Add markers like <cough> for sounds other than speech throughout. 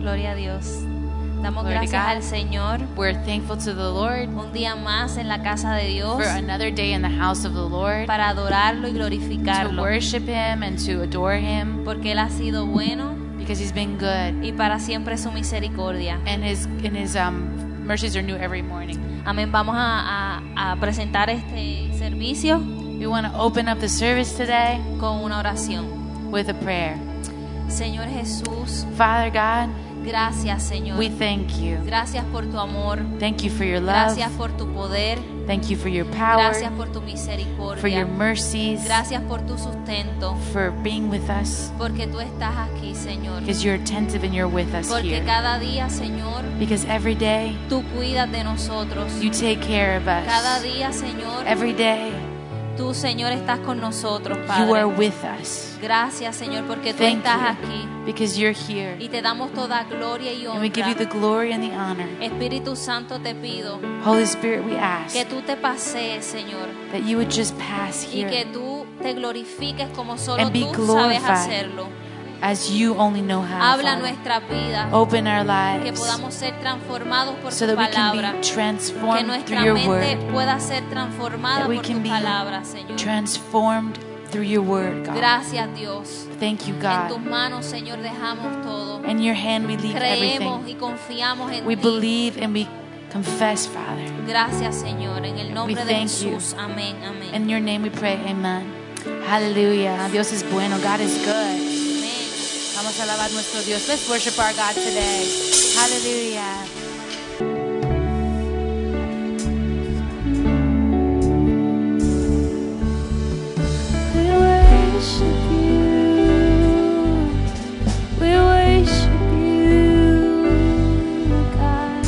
Gloria a Dios. Damos Glory to gracias al Señor. We're thankful to the Lord Un día más en la casa de Dios for another day in the house of the Lord para adorarlo y to glorificarlo. worship Him and to adore Him Porque Él ha sido bueno because He's been good y para siempre su misericordia. and His and His um, mercies are new every morning. Amén. Vamos a, a- a presentar este servicio We want to open up the service today con una oración. with a prayer. Señor Jesús, Father God, gracias Señor. we thank you. Gracias por tu amor. Thank you for your love. Gracias por tu poder. Thank you for your power, Gracias por tu misericordia. for your mercies, Gracias por tu sustento. for being with us. Porque tú estás aquí, Señor. Because you're attentive and you're with us Porque here. cada día, Señor, Because every day tú cuidas de nosotros. you take care of Cada us. día, Señor, Every day tú, Señor, estás con nosotros, you are Padre. with us. Gracias, Señor, porque tú Thank estás you. aquí. Because you're here. Y te damos toda gloria y And we give you the honra. glory and the honor. Espíritu Santo, te pido Holy Spirit, we ask que tú te pasees, Señor. that you would just pass Y que here tú te glorifiques como solo And be tú sabes hacerlo. As you only know how. Habla Father. nuestra vida. Open our Que lives podamos ser transformados por so tu that we can palabra. be Que transformed nuestra through your mente word. pueda ser transformada That we por can tu be palabra, Señor. Transformed through your word, God. Gracias, Dios. Thank you, En tus God. manos, Señor, dejamos todo. In your hand we leave Creemos everything. y confiamos en We ti. believe and we confess, Father. Gracias, Señor. En el nombre de thank you. Jesús. Amén, amén. In your name we pray, amen. Hallelujah. Dios es bueno. God is good. Amén. Vamos a alabar nuestro Dios. Let's worship our God today. Hallelujah. We worship you. We worship you, God.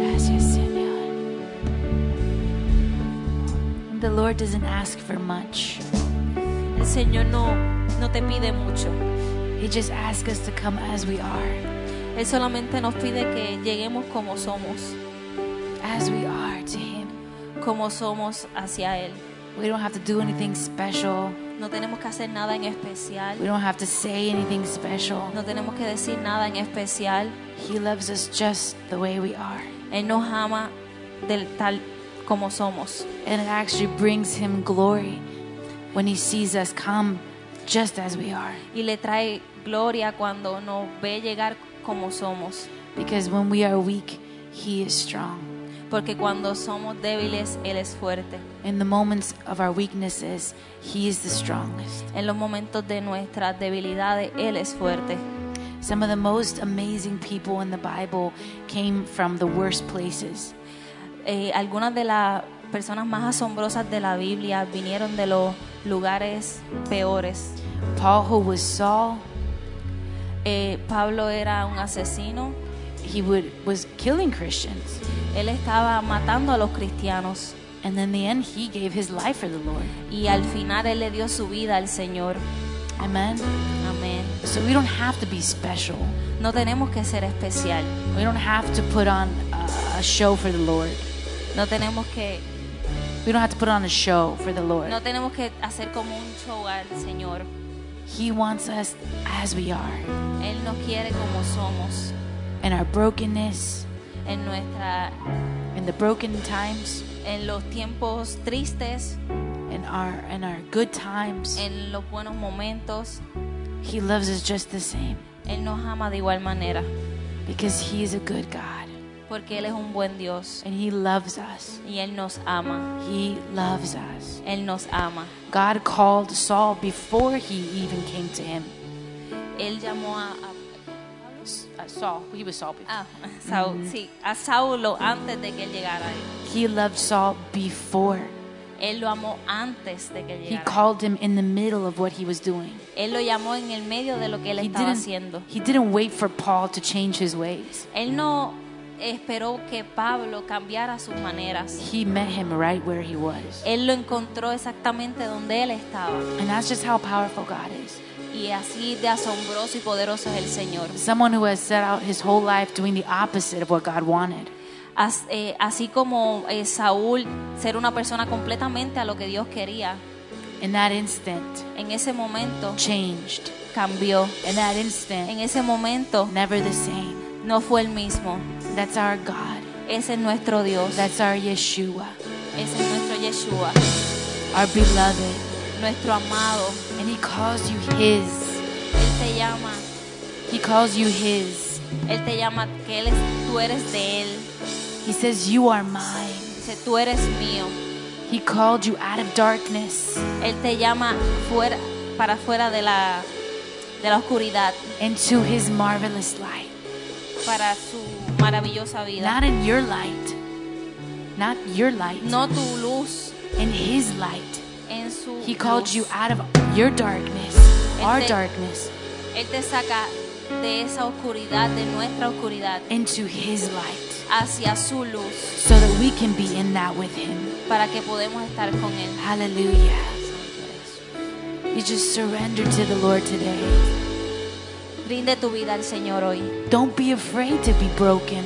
Gracias, Señor. The Lord doesn't ask for much. El Señor no, no te pide mucho. He just asks us to come as we are. Él solamente nos pide que lleguemos como somos, As we are to Him. como somos hacia Él. We don't have to do anything special. No tenemos que hacer nada en especial. We don't have to say anything special. No tenemos que decir nada en especial. He loves us just the way we are. Él nos ama del tal como somos. And it actually brings Him glory when He sees us come just as we are. Y le trae gloria cuando nos ve llegar como somos. Because when we are weak, He is strong. Porque cuando somos débiles, Él es fuerte. In the moments of our weaknesses, He is the strongest. En los momentos de nuestras debilidades, Él es fuerte. Some of the most amazing people in the Bible came from the worst places. Eh, algunas de las personas más asombrosas de la Biblia vinieron de los lugares peores. Paul, who was Saul, Eh, Pablo era un asesino. he would was killing Christians. Él estaba matando a los cristianos. And in the end, he gave his life for the Lord. Y al final Él le dio su vida al Señor. Amen. Amén. So we don't have to be special. No tenemos que ser especial. We don't have to put on a, a show for the Lord. No tenemos que, We don't have to put on a show for the Lord. no tenemos que hacer como un show al Señor. He wants us as we are. Él nos quiere como somos. In our brokenness, En nuestra, in the broken times, en los tiempos tristes, in our in our good times, en los buenos momentos, he loves us just the same Él nos ama de igual manera. because he is a good God Porque Él es un buen Dios. and he loves us. Y Él nos ama. He loves us. Él nos ama. God called Saul before he even came to him. Él llamó a, a- Saul, he was Saul before. a Saúl, sí, a Saulo antes de que Él llegara. He loved Saul before. Él lo amó antes de que Él He llegara. called him in the middle of what he was doing. Él lo llamó en el medio de lo que Él He estaba didn't, haciendo. he didn't wait for Paul to change his ways. Él no esperó que Pablo cambiara sus maneras. He met him right where he was. Él lo encontró exactamente donde él estaba. And that's just how powerful God is. Y así de asombroso y poderoso es el Señor. Someone who has set out his whole life doing the opposite of what God wanted. As- eh, así como eh, Saúl ser una persona completamente a lo que Dios quería, In that instant, en ese momento changed. cambió. In that instant, En ese momento never the same. No fue el mismo. That's our God. Ese es nuestro Dios. That's our Yeshua, Ese es nuestro Yeshua, our beloved. nuestro amado. And He calls you His. Él te llama, He calls you His. Él te llama que él es, tú eres de Él. He says, You are mine. Dice, tú eres mío. He called you out of darkness Él te llama fuera, para fuera de la, de la oscuridad, into His marvelous light. Para su maravillosa vida. Not in your light, not your light, No tu luz in His light. en su He called luz. you out of your darkness, our Este- darkness, Él te saca de esa oscuridad, de nuestra oscuridad, into His light hacia su luz, so that we can be in that with Him. para que podamos estar con Él. Hallelujah. You just surrender to the Lord today. Rinde tu vida al Señor hoy. Don't be afraid to be broken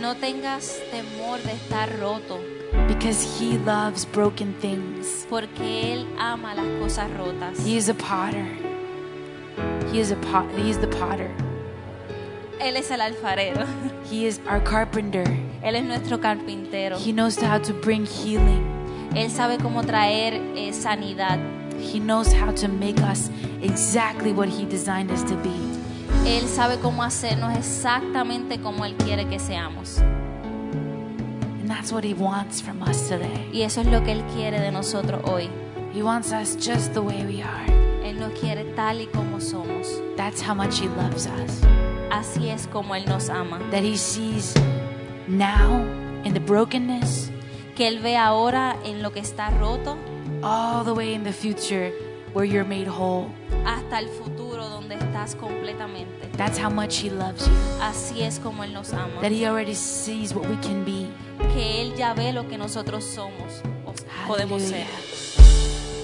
No tengas temor de estar roto, because He loves broken things. porque Él ama las cosas rotas. He is a potter. He is a pot. He is the potter. Él es el alfarero. He is our carpenter. Él es nuestro carpintero. He knows how to bring healing. Él sabe cómo traer eh, sanidad. He knows how to make us exactly what He designed us to be. Él sabe cómo hacernos exactamente como Él quiere que seamos. And that's what He wants from us today. Y eso es lo que Él quiere de nosotros hoy. He wants us just the way we are. Él nos quiere tal y como somos. That's how much He loves us. Así es como Él nos ama. That He sees now in the brokenness, Que Él ve ahora en lo que está roto all the way in the future where you're made whole. hasta el futuro donde estás completamente. That's how much He loves you. Así es como Él nos ama. That He already sees what we can be. Que Él ya ve lo que nosotros somos o podemos ser.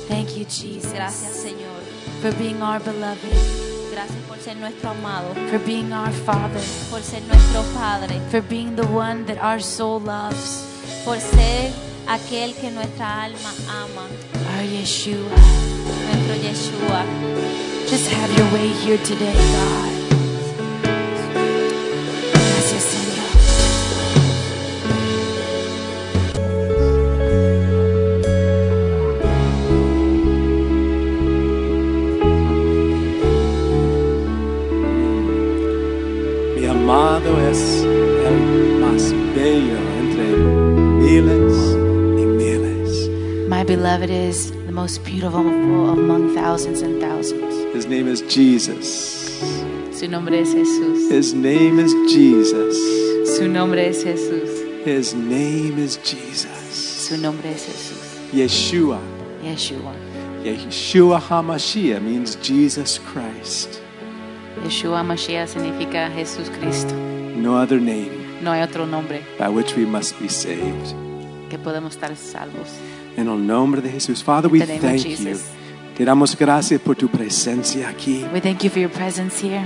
Thank you, Jesus, Gracias Señor. for being our beloved, Gracias por ser nuestro amado. for being our Father, Por ser nuestro Padre. for being the one that our soul loves, Por ser aquel que nuestra alma ama. our Yeshua. Nuestro Yeshua. Just have your way here today, God. Gracias, Señor. Mi amado es el más bello entre miles y miles. My beloved is the most beautiful among thousands and thousands. His name is Jesus. Su nombre es Jesús. His name is Jesus. Su nombre es Jesús. His name is Jesus. Su nombre es Jesús. Yeshua. Yeshua. Yeshua HaMashiach means Jesus Christ. Yeshua Mashiach significa Jesús Cristo. No other name No hay otro nombre by which we must be saved. que podemos estar salvos. En el nombre de Jesús. Father, we In the name of thank you. Te damos gracias por tu presencia aquí. We thank you for your presence here.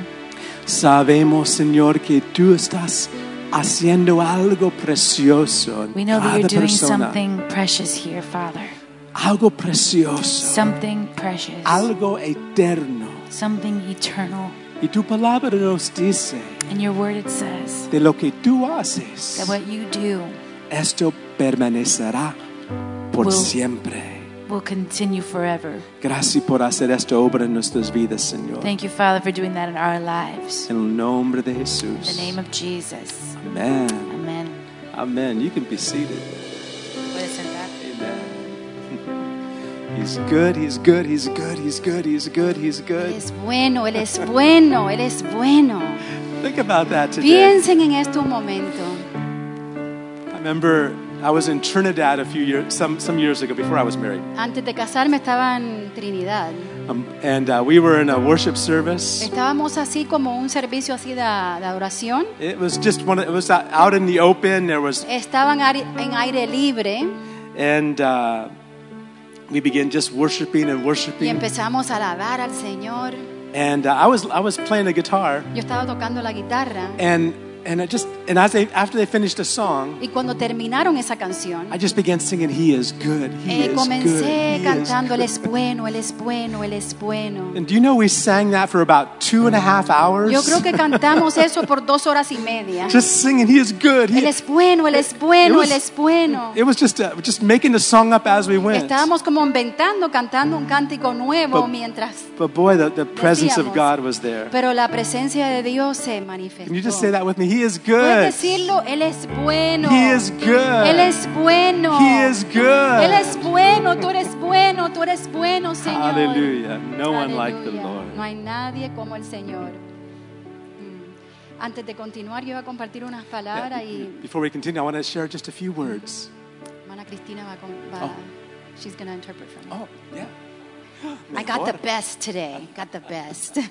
Sabemos, Señor, que tú estás haciendo algo precioso en We know that cada you're doing persona. something precious here, Father. Algo precioso, Something precious. algo eterno. Something eternal. Y tu palabra nos dice In your word it says de lo que tú haces, that what you do esto permanecerá por Will- siempre. Will continue forever. Gracias por hacer esta obra en nuestras vidas, Señor. Thank you, Father, for doing that in our lives. En el nombre de In Jesús. the name of Jesus. Amén. Amen. Amen. You can be seated. Amen. <laughs> He's good, he's good, he's good, he's good, he's good, he's Él good. es bueno, Él es bueno, Él es bueno. Think about that today. Piensen en esto un momento. I remember I was in Trinidad a few years, some, some years ago before I was married. Antes de casarme estaba en Trinidad. Um, and uh, we were in a worship service. Estábamos así como un servicio así de, de adoración. It was just one, it was out in the open. There was, Estaban en aire libre and uh, we began just worshiping and y worshiping. empezamos a alabar al Señor. And uh, I was, I was playing the guitar. Yo estaba tocando la guitarra And, and it just and as they after they finished a song, Y cuando terminaron esa canción, I just began singing, "He is good. He eh, is good. comencé is cantando, Él good." es bueno, Él es bueno, Él es bueno. And do you know we sang that for about two and a half hours? Yo creo que cantamos <laughs> eso por dos horas y media. just singing, "He is good." He- Él es bueno, Él es bueno, was- Él es bueno. it was just uh, just making the song up as we went. Estábamos como inventando, cantando un cántico nuevo But- mientras. But boy, the, the presence of Decíamos. God was there. Pero la presencia de Dios se manifestó. Can you just say that with me? He is Puedes good. decirlo, Él es bueno. He is good. Él es bueno. He is good. Él es bueno, tú eres bueno, tú eres bueno, Señor. Hallelujah. No one like the Aleluya. Lord. No hay nadie como el Señor. Mm. Antes de continuar, yo voy a compartir unas palabras y Before we continue, I want to share just a few words. hermana Cristina va a... va- Oh. She's going to interpret for me. Oh, yeah. I got the best today. Got the best. <laughs>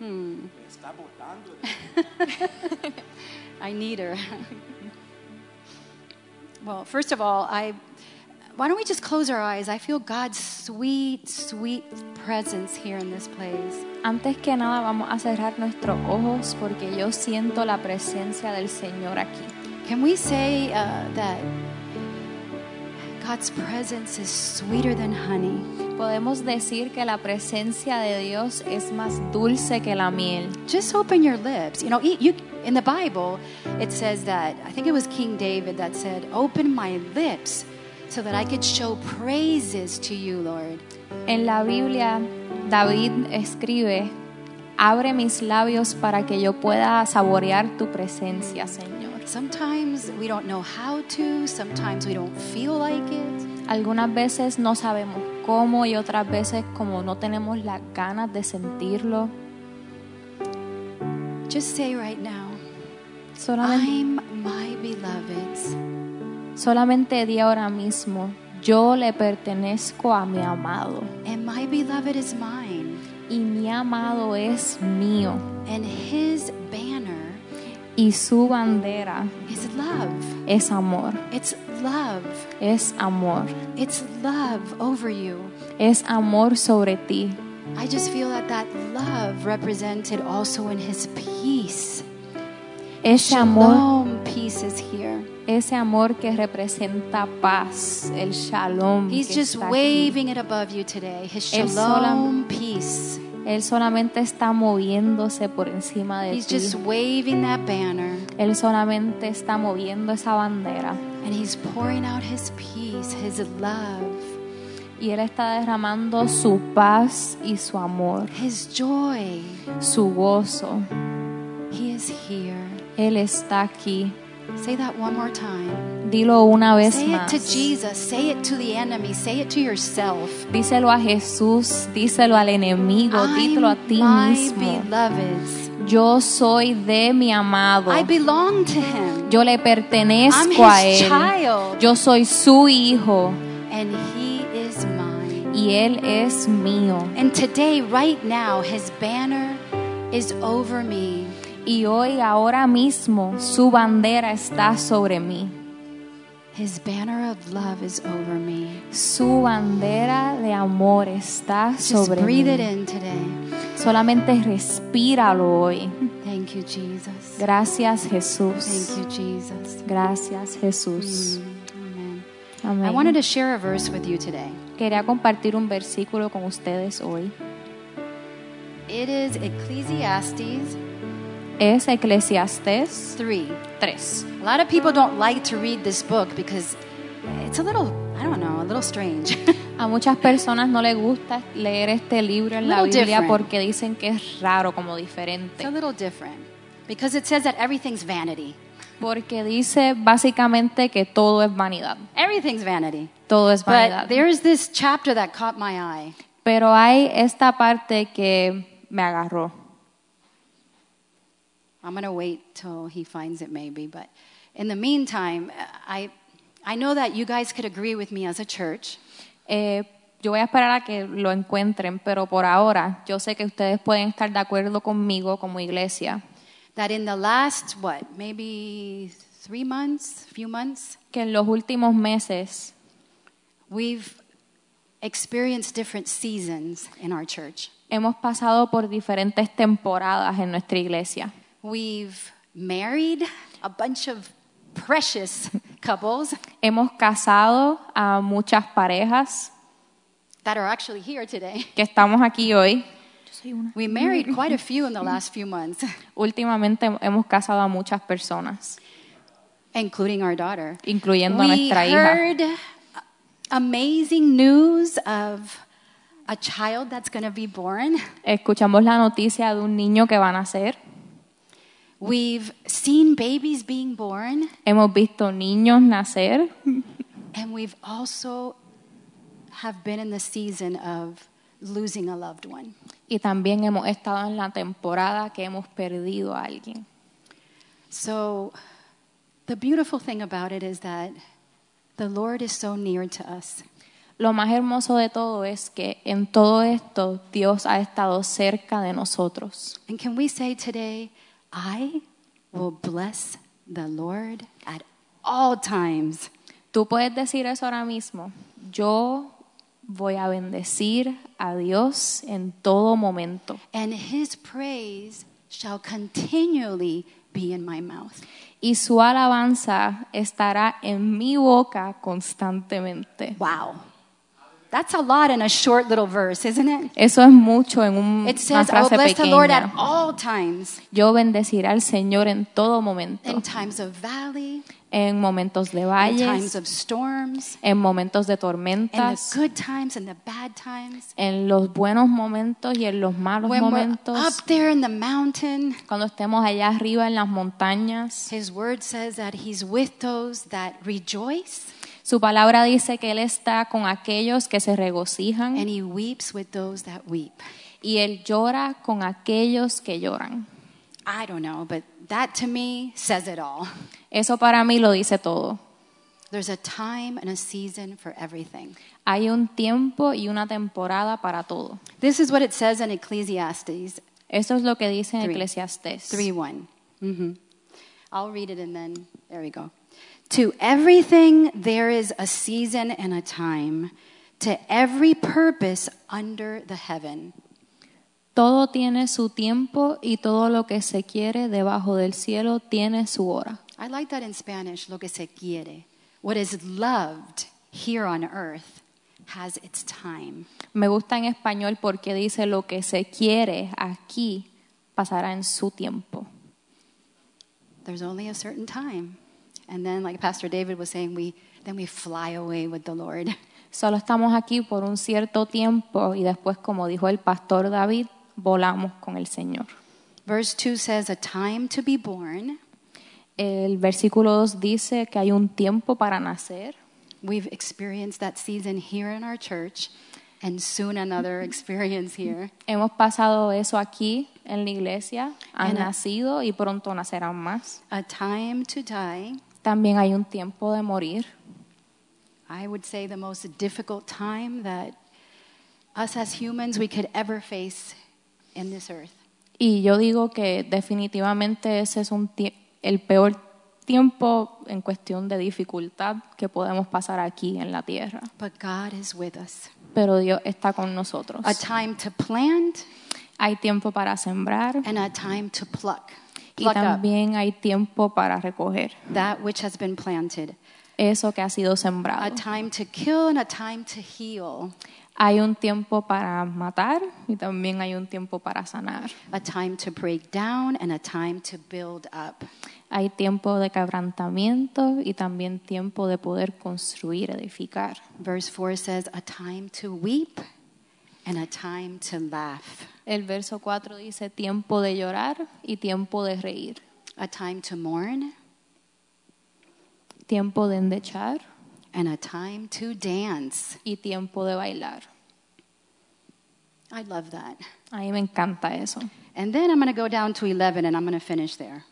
Hmm. <laughs> I need her. well, first of all, I why don't we just close our eyes? I feel God's sweet, sweet presence here in this place. Antes que nada vamos a cerrar nuestros ojos porque yo siento la presencia del Señor aquí. Can we say uh, that God's presence is sweeter than honey? Podemos decir que la presencia de Dios es más dulce que la miel. Just open your lips. You know, you in the Bible, it says that I think it was King David that said, "Open my lips so that I could show praises to you, Lord." En la Biblia, David escribe, abre mis labios para que yo pueda saborear tu presencia, Señor. Sometimes we don't know how to, sometimes we don't feel like it. Algunas veces no sabemos cómo y otras veces como no tenemos las ganas de sentirlo. Just say right now, Solamente, I'm my beloved's. solamente di ahora mismo, yo le pertenezco a mi amado And my beloved is mine. Y mi amado es mío And his banner y su bandera is love. es amor, It's love. es amor, It's love over you. es amor sobre ti. I just feel that that love represented also in his peace. Ese amor, Shalom peace is here. Ese amor que representa paz, el shalom. He's just está aquí. waving it above you today. His shalom peace. Él solamente está moviéndose por encima de He's ti. just waving that banner Él solamente está moviendo esa bandera and he's pouring out his peace, his love, y Él está derramando su paz y su amor, his joy. su gozo. He is here. Él está aquí. Say that one more time. Dilo una vez Say it más. to Jesus. Say it to the enemy. Say it to yourself. Díselo a Jesús, díselo al enemigo, díselo a I'm ti my mismo. beloved's. Yo soy de mi amado. I belong to him. Yo le I'm pertenezco a his Él. child. Yo soy su hijo And he is mine. y Él es mío. And today, right now, his banner is over me. Y hoy, ahora mismo, su bandera está sobre mí. His banner of love is over me. Su bandera de amor está Just sobre breathe it mí. in today. Solamente respíralo hoy. Thank you, Jesus. Gracias Thank Jesús. you, Jesus. Gracias Jesús. Amen. Amén. I wanted to share a verse with you today. Quería compartir un versículo con ustedes hoy. It is Ecclesiastes Es Eclesiastés 3. 3. A lot of people don't like to read this book because it's a little, I don't know, a little strange. <laughs> A muchas personas no les gusta leer este libro en la Biblia different. porque dicen que es raro, como it's diferente. a little different because it says that everything's vanity. Porque dice básicamente que todo es vanidad. Everything's vanity. Todo es vanidad. But there's this chapter that caught my eye. Pero hay esta parte que me agarró. I'm going to wait till he finds it maybe, but in the meantime, I I know that you guys could agree with me as a church Eh, yo voy a esperar a que lo encuentren, pero por ahora yo sé que ustedes pueden estar de acuerdo conmigo como iglesia, that in the last what, maybe 3 months, few months, que en los últimos meses we've experienced different seasons in our church. hemos pasado por diferentes temporadas en nuestra iglesia. We've married a bunch of precious <laughs> couples Hemos casado a muchas parejas that are actually here today. <laughs> que estamos aquí hoy. We married quite a few in the last few months, <laughs> Últimamente hemos casado a muchas personas, including our daughter. incluyendo a We nuestra hija. heard amazing news of a child that's going to be born. Escuchamos la noticia de un niño que va a nacer. We've seen babies being born, Hemos visto niños nacer and we've also have been in the season of losing a loved one. y también hemos estado en la temporada que hemos perdido a alguien. So the beautiful thing about it is that the Lord is so near to us. Lo más hermoso de todo es que en todo esto Dios ha estado cerca de nosotros. And can we say today, I will bless the Lord at all times. Tú puedes decir eso ahora mismo. Yo voy a bendecir a Dios en todo momento. and his praise shall continually be in my mouth. Y su alabanza estará en mi boca constantemente. Wow. That's a lot in a short little verse, isn't it? Eso es mucho en un- It una says, I will frase bless the Lord at all times, Yo bendeciré al Señor en todo momento. in times of valley, En momentos de in times valles, of storms, en momentos de in the tormentas, good times and the bad times. en los buenos momentos y en los malos When we're momentos. up there in the mountain, Cuando estemos allá arriba en las montañas. his word says that he's with those that rejoice Su palabra dice que Él está con aquellos que se regocijan and he weeps with those that weep. y Él llora con aquellos que lloran. I don't know, but that to me says it all. Eso para mí lo dice todo. There's a time and a season for everything. Hay un tiempo y una temporada para todo. This is what it says in Ecclesiastes Eso es lo que dice en. Eclesiastés. 3 one Mm-hmm. I'll read it and then there we go. To everything there is a season and a time, to every purpose under the heaven. Todo tiene su tiempo y todo lo que se quiere debajo del cielo tiene su hora. I like that in Spanish, lo que se quiere. What is loved here on earth has its time. Me gusta en español porque dice lo que se quiere aquí pasará en su tiempo. There's only a certain time. And then like Pastor David was saying, we then we fly away with the Lord. <laughs> Solo estamos aquí por un cierto tiempo y después, como dijo el pastor David, volamos con el Señor. Verse 2 says a time to be born. El versículo 2 dice que hay un tiempo para nacer. We've experienced that season here in our church and soon another <laughs> experience here. Hemos pasado eso aquí en la iglesia, han And a- nacido y pronto nacerán más. A time to die. También hay un tiempo de morir. I would say the most difficult time that us as humans we could ever face in this earth. Y yo digo que definitivamente ese es un el peor tiempo en cuestión de dificultad que podemos pasar aquí en la tierra. But God is with us. Pero Dios está con nosotros. A time to plant Hay tiempo para sembrar and a time to pluck. Y también hay tiempo para recoger that which has been planted. eso que ha sido A sembrado. time to kill and a time to heal. Hay un tiempo para matar y también hay un tiempo para sanar. A time to break down and a time to build up. Hay tiempo de quebrantamiento y también tiempo de poder construir, edificar. Verse 4 says, a time to weep and a time to laugh. El verso 4 dice tiempo de llorar y tiempo de reír, A time to mourn tiempo de endechar and a time to dance. y tiempo de bailar. I love that. A mí me encanta eso. And then I'm going to go down to 11 and I'm going to finish there.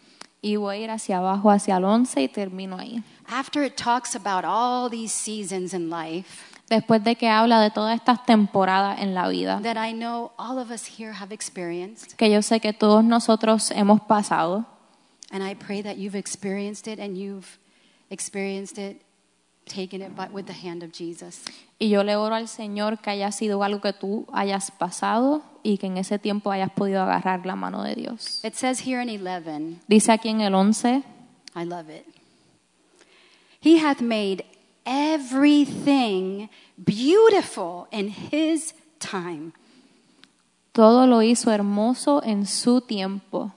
Y voy a ir hacia abajo, hacia el 11 y termino ahí. After it talks about all these seasons in life Después de que habla de todas estas temporadas en la vida, that I know all of us here have experienced, que yo sé que todos nosotros hemos pasado, and I pray that you've experienced it and you've experienced it taken it by, with the hand of Jesus. Y yo le oro al Señor que haya sido algo que tú hayas pasado y que en ese tiempo hayas podido agarrar la mano de Dios. It says here in 11, Dice aquí en el 11, I love it. He hath made everything beautiful in his time. todo lo hizo hermoso en su tiempo.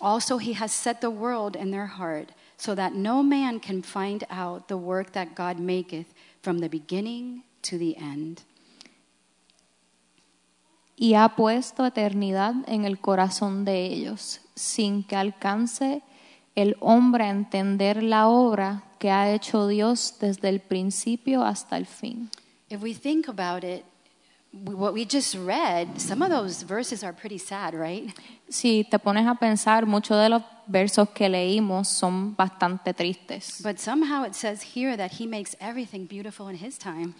Also, he has set the world in their heart, so that no man can find out the work that God maketh from the beginning to the end. y ha puesto eternidad en el corazón de ellos, sin que alcance el hombre a entender la obra que ha hecho Dios desde el principio hasta el fin. If we think about it, what we just read, some of those verses are pretty sad, right? Si te pones a pensar, muchos de los versos que leímos son bastante tristes, But somehow it says here that he makes everything beautiful in his time.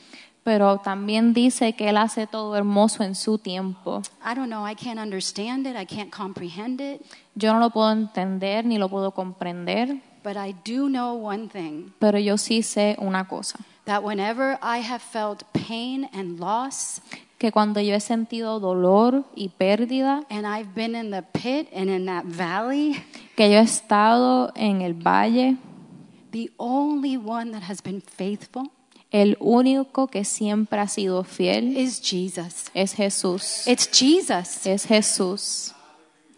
Pero también dice que Él hace todo hermoso en su tiempo. I don't know, I can't understand it, I can't comprehend it, Yo no lo puedo entender ni lo puedo comprender, but I do know one thing. pero yo sí sé una cosa, that whenever I have felt pain and loss, que cuando yo he sentido dolor y pérdida, and I've been in the pit and in that valley, que yo he estado en el valle, the only one that has been faithful el único que siempre ha sido fiel is Jesus. es Jesús. It's Jesus. Es Jesús.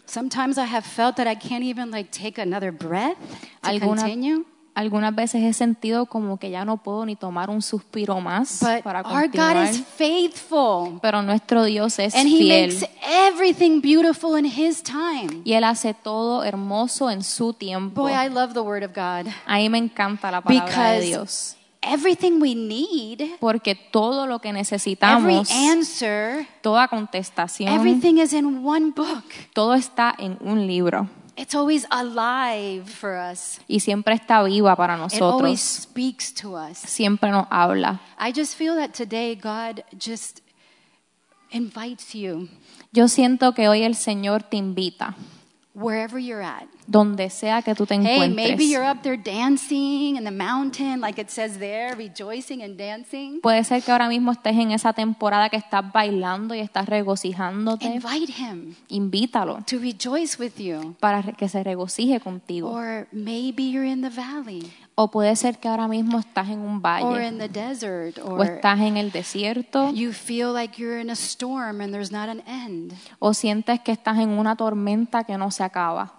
Sometimes I have felt that I can't even like take another breath to Alguna- continue. Algunas veces he sentido como que ya no puedo ni tomar un suspiro más But para our God continuar. is faithful. Pero nuestro Dios es And he fiel makes everything beautiful in his time. y Él hace todo hermoso en su tiempo. Boy, I love the word of God. A mí me encanta la palabra de Because Dios. Everything we need, Porque todo lo que every necesitamos, answer, toda contestación, everything is in one book. todo está en un libro. It's always alive for us. Y siempre está viva para It always nosotros. speaks to us. Siempre nos habla. I just feel that today God just invites you Yo siento que hoy el Señor te invita, wherever you're at. donde sea que tú te Hey, maybe you're encuentres. up there dancing in the mountain, like it says there, rejoicing and dancing. Puede ser que ahora mismo estés en esa temporada que estás bailando y estás regocijándote. Invite Him Invítalo to rejoice with you. para que se regocije contigo. Or maybe you're in the valley, O puede ser que ahora mismo estás en un or valle desert, o estás en el desierto o sientes que estás en una tormenta que no se acaba.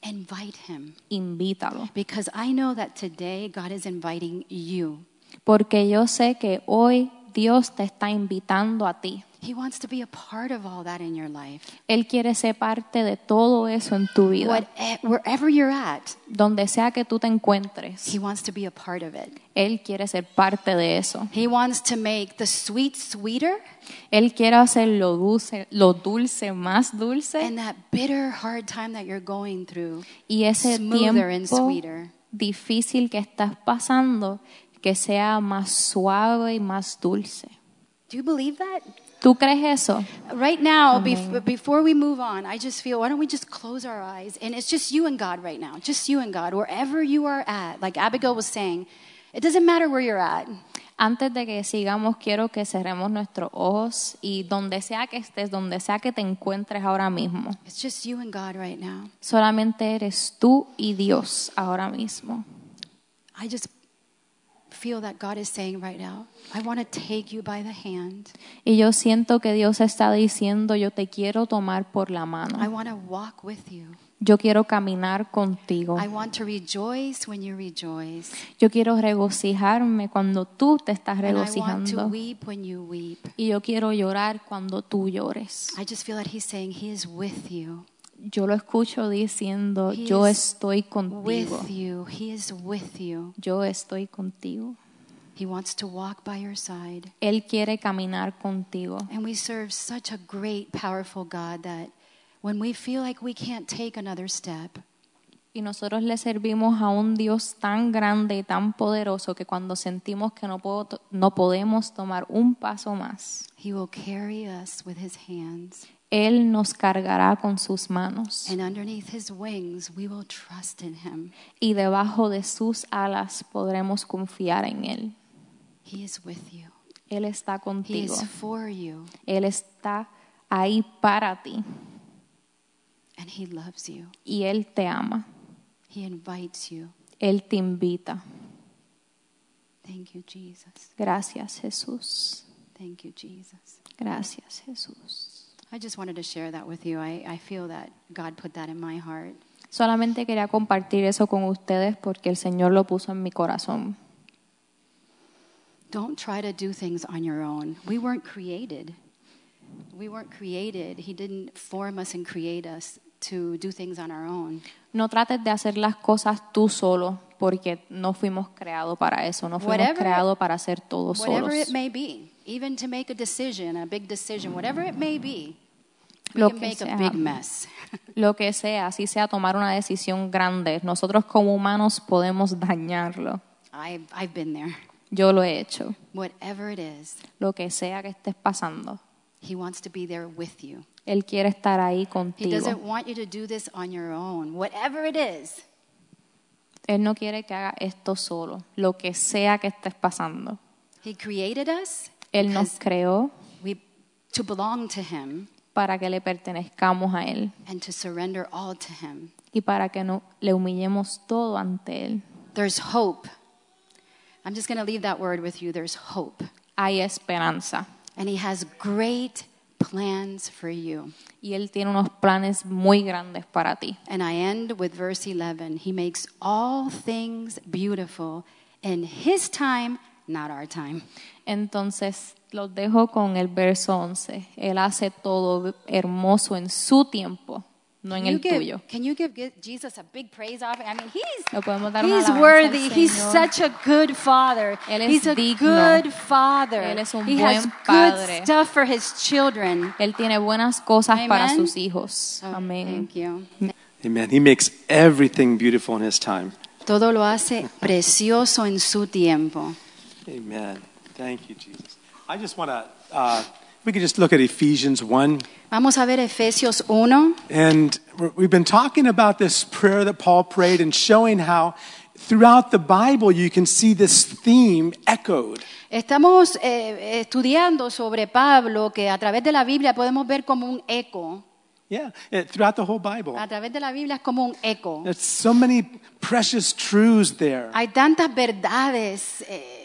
Invite Him. Invítalo. Because I know that today God is inviting you. Porque yo sé que hoy Dios te está invitando a ti. He wants to be a part of all that in your life. Él quiere ser parte de todo eso en tu vida. What, eh, wherever you're at, Donde sea que tú te encuentres, He wants to be a part of it. Él quiere ser parte de eso. He wants to make the sweet sweeter Él quiere hacer lo dulce, lo dulce más dulce and that bitter hard time that you're going through y ese smoother and tiempo sweeter. difícil que estás pasando que sea más suave y más dulce. Do you believe that? ¿Tú crees eso? Right now, bef- before we move on, I just feel why don't we just close our eyes and it's just you and God right now, just you and God, wherever you are at. Like Abigail was saying, it doesn't matter where you're at. Antes de que sigamos, quiero que cerremos nuestros ojos y donde sea que estés, donde sea que te encuentres ahora mismo, It's just you and God right now. solamente eres tú y Dios ahora mismo. I just Y yo siento que Dios está diciendo, yo te quiero tomar por la I mano. want to walk with you. Yo quiero caminar contigo. I want to rejoice when you rejoice. Yo quiero regocijarme cuando tú te estás And I want to regocijando. weep when you weep. Y yo quiero llorar cuando tú llores. I just feel that He's saying He is with you. Yo lo escucho diciendo, He yo estoy contigo. With you. He is with you. Yo estoy contigo. He wants to walk by your side. Él quiere caminar contigo. And we serve such a great, powerful God that when we feel like we can't take another step, Y nosotros le servimos a un Dios tan grande y tan poderoso que cuando sentimos que no, puedo no podemos tomar un paso más, He will carry us with his hands. Él nos cargará con sus manos And underneath his wings, we will trust in him. y debajo de sus alas podremos confiar en Él. He is with you, Él está he contigo. is for you, Él está ahí para ti and he loves you. y Él te ama. He invites you. Él te invita. Thank you, Jesus. Gracias Jesús. Thank you, Jesus. Gracias Jesús. I just wanted to share that with you. I, I feel that God put that in my heart. Solamente quería compartir eso con ustedes porque el Señor lo puso en mi corazón. Don't try to do things on your own. We weren't created. We weren't created. He didn't form us and create us to do things on our own. No trates de hacer las cosas tú solo porque no fuimos creados para eso, no fuimos Whatever- creados para hacer todo Whatever solos. it may be, even to make a decision, a big decision, whatever it may be, Lo que sea. <laughs> Lo que sea, así sea tomar una decisión grande, nosotros como humanos podemos dañarlo. I've, I've been there. Yo lo he hecho. Whatever it is, Lo que sea que estés pasando, He wants to be there with you. Él quiere estar ahí He contigo. doesn't want you to do this on your own. Whatever it is, Él no quiere que haga esto solo, lo que sea que estés pasando. He created us Él nos creó we, to belong to Him para que le pertenezcamos a Él and to surrender all to Him. y para que no, le humillemos todo ante Él. There's hope. I'm just going to leave that word with you. There's hope. Hay esperanza And He has great plans for you. y Él tiene unos planes muy grandes para ti. And I end with verse 11. He makes all things beautiful in His time, not our time. Entonces los dejo con el verso 11. Él hace todo hermoso en su tiempo, no en Can you el give- tuyo. Can you give Jesus a big praise offering? I mean, he's Le podemos dar una he's worthy. He's such a good father. Él es he's a digno. good father. Él es un he buen has padre. good stuff for his children. Él tiene buenas cosas para Amen. sus hijos. Oh, Amén. Thank you. Amen. He makes everything beautiful in His time. Todo lo hace precioso en su tiempo. Amen. Thank you, Jesus. I just want to, uh, we could just look at Ephesians 1. Vamos a ver Efesios 1. And we've been talking about this prayer that Paul prayed and showing how throughout the Bible you can see this theme echoed. Estamos eh, estudiando sobre Pablo, que a través de la Biblia podemos ver como un eco. Yeah, eh, throughout the whole Bible. A través de la Biblia es como un eco. There's so many precious truths there. Hay tantas verdades eh,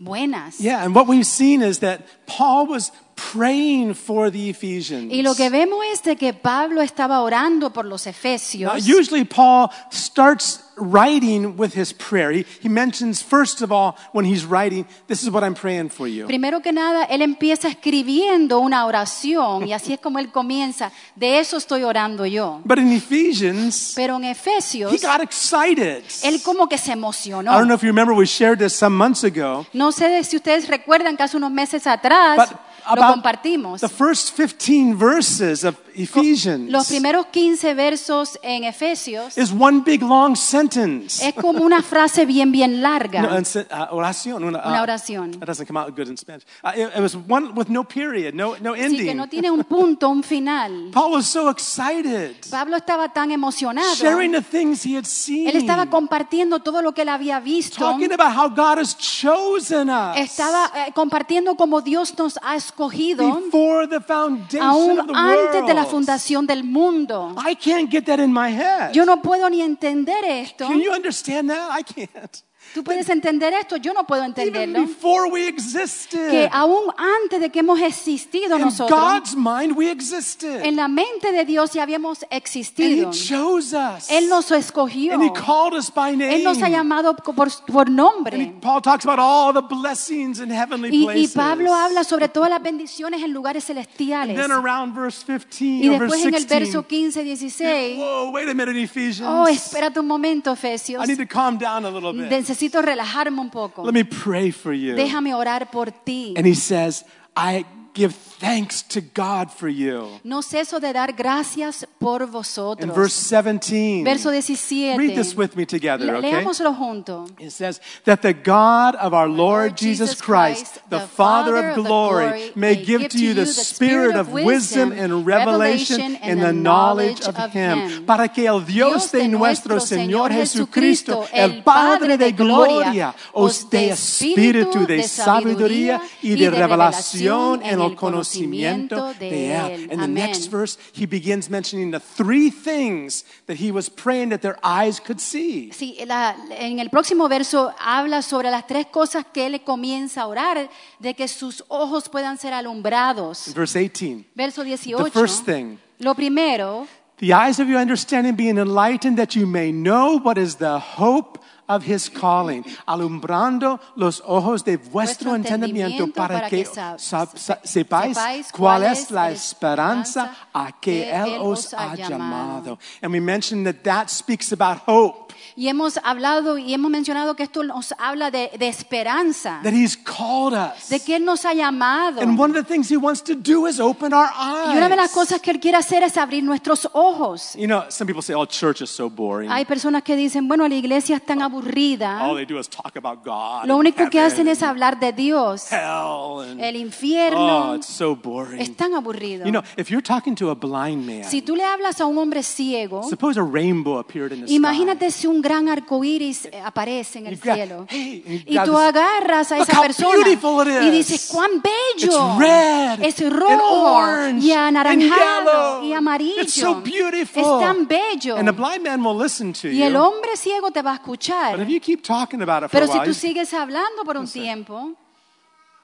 buenas. Yeah, and what we've seen is that Paul was praying for the Ephesians. Y lo que vemos es de que Pablo estaba orando por los Now, efesios. usually Paul starts writing with his prayer. He, he mentions, first of all, when he's writing, this is what I'm praying for you. Primero que nada, él empieza escribiendo una oración y así es como él comienza. De eso estoy orando yo. But in Ephesians, Pero en he Efesios, got excited. él como que se I don't emocionó. know if you remember, we shared this some months ago. No sé si ustedes recuerdan que hace unos meses atrás But lo about compartimos. the first 15 verses of Ephesians Los primeros 15 versos en Efesios is one big long sentence. es como una frase bien, bien larga. No, uh, oración, una, Una uh, oración. That doesn't come out good in Spanish. Uh, it, it was one with no period, no, no Así ending. que no tiene un punto, un final. <laughs> Paul was so excited, Pablo estaba tan emocionado. sharing the things he had seen, Él estaba compartiendo todo lo que él había visto. talking about how God has chosen us Estaba eh, compartiendo cómo Dios nos ha escogido before the foundation aún of the antes de la world. Fundación del mundo. I can't get that in my head. Yo no puedo ni entender esto. Can you understand that? I can't. ¿Tú puedes entender esto? Yo no puedo entenderlo. before we existed, Que aún antes de que hemos existido in nosotros, God's mind, we existed. en la mente de Dios ya habíamos and He existido. chose us. Él nos escogió. and He called us by name. Él nos ha llamado por, por and he, nombre. Paul talks about all the blessings in heavenly Y, y places. Pablo habla sobre todas las bendiciones en lugares and celestiales. then around verse 15 Y después en el 16. verso 15, 16, Whoa, wait a minute, Ephesians. oh, espérate un momento, Efesios. I need to calm down a little bit. Necesito relajarme un poco. Let me pray for you. Déjame orar por ti. And he says, I give thanks to God for you. No ceso de dar gracias por vosotros. In verse 17, Verso 17. read this with me together, okay? Junto. It says that the God of our Lord Lord Jesus Christ, Christ, the the Father of glory, glory, may give to you the spirit of wisdom and revelation in the knowledge of Him, para que el Dios de nuestro Señor Jesucristo, el Padre de gloria, os dé espíritu de sabiduría y de revelación en el conocimiento de Él. In the next verse, he begins mentioning the three things that he was praying that their eyes could see. Sí, la- en el próximo verso habla sobre las tres cosas que él comienza a orar, de que sus ojos puedan ser alumbrados. Verse 18. Verso 18. The first thing. Lo primero, The eyes of your understanding being enlightened that you may know what is the hope of his calling, alumbrando los ojos de vuestro entendimiento para que que sa- sa- se- sa- sepáis cuál es la esperanza a que él os ha llamado. And we mentioned that that speaks about hope, y hemos hablado y hemos mencionado que esto nos habla de, de esperanza, that he's called us. de que Él nos ha llamado. And one of the things he wants to do is open our Y una de las eyes. cosas que Él quiere hacer es abrir nuestros ojos. You know, some people say, oh, church is so boring. Hay personas que dicen, bueno, la iglesia es tan aburrida. All they do is talk about God. Lo único que hacen es hablar de Dios. hell and El Oh, infierno it's so boring. es tan aburrido. You know, if you're talking to a blind man, Si tú le hablas a un hombre ciego, suppose a rainbow appeared in the imagínate sky. si un gran arco iris eh, aparece en el cielo. hey, Y tú this- agarras a esa persona y dices, cuán bello. Es rojo orange y anaranjado y amarillo. It's so beautiful. Es tan bello. And a blind man will listen to Y el hombre ciego te va a escuchar. But if you keep talking about it for Pero a si tú sigues hablando por un tiempo,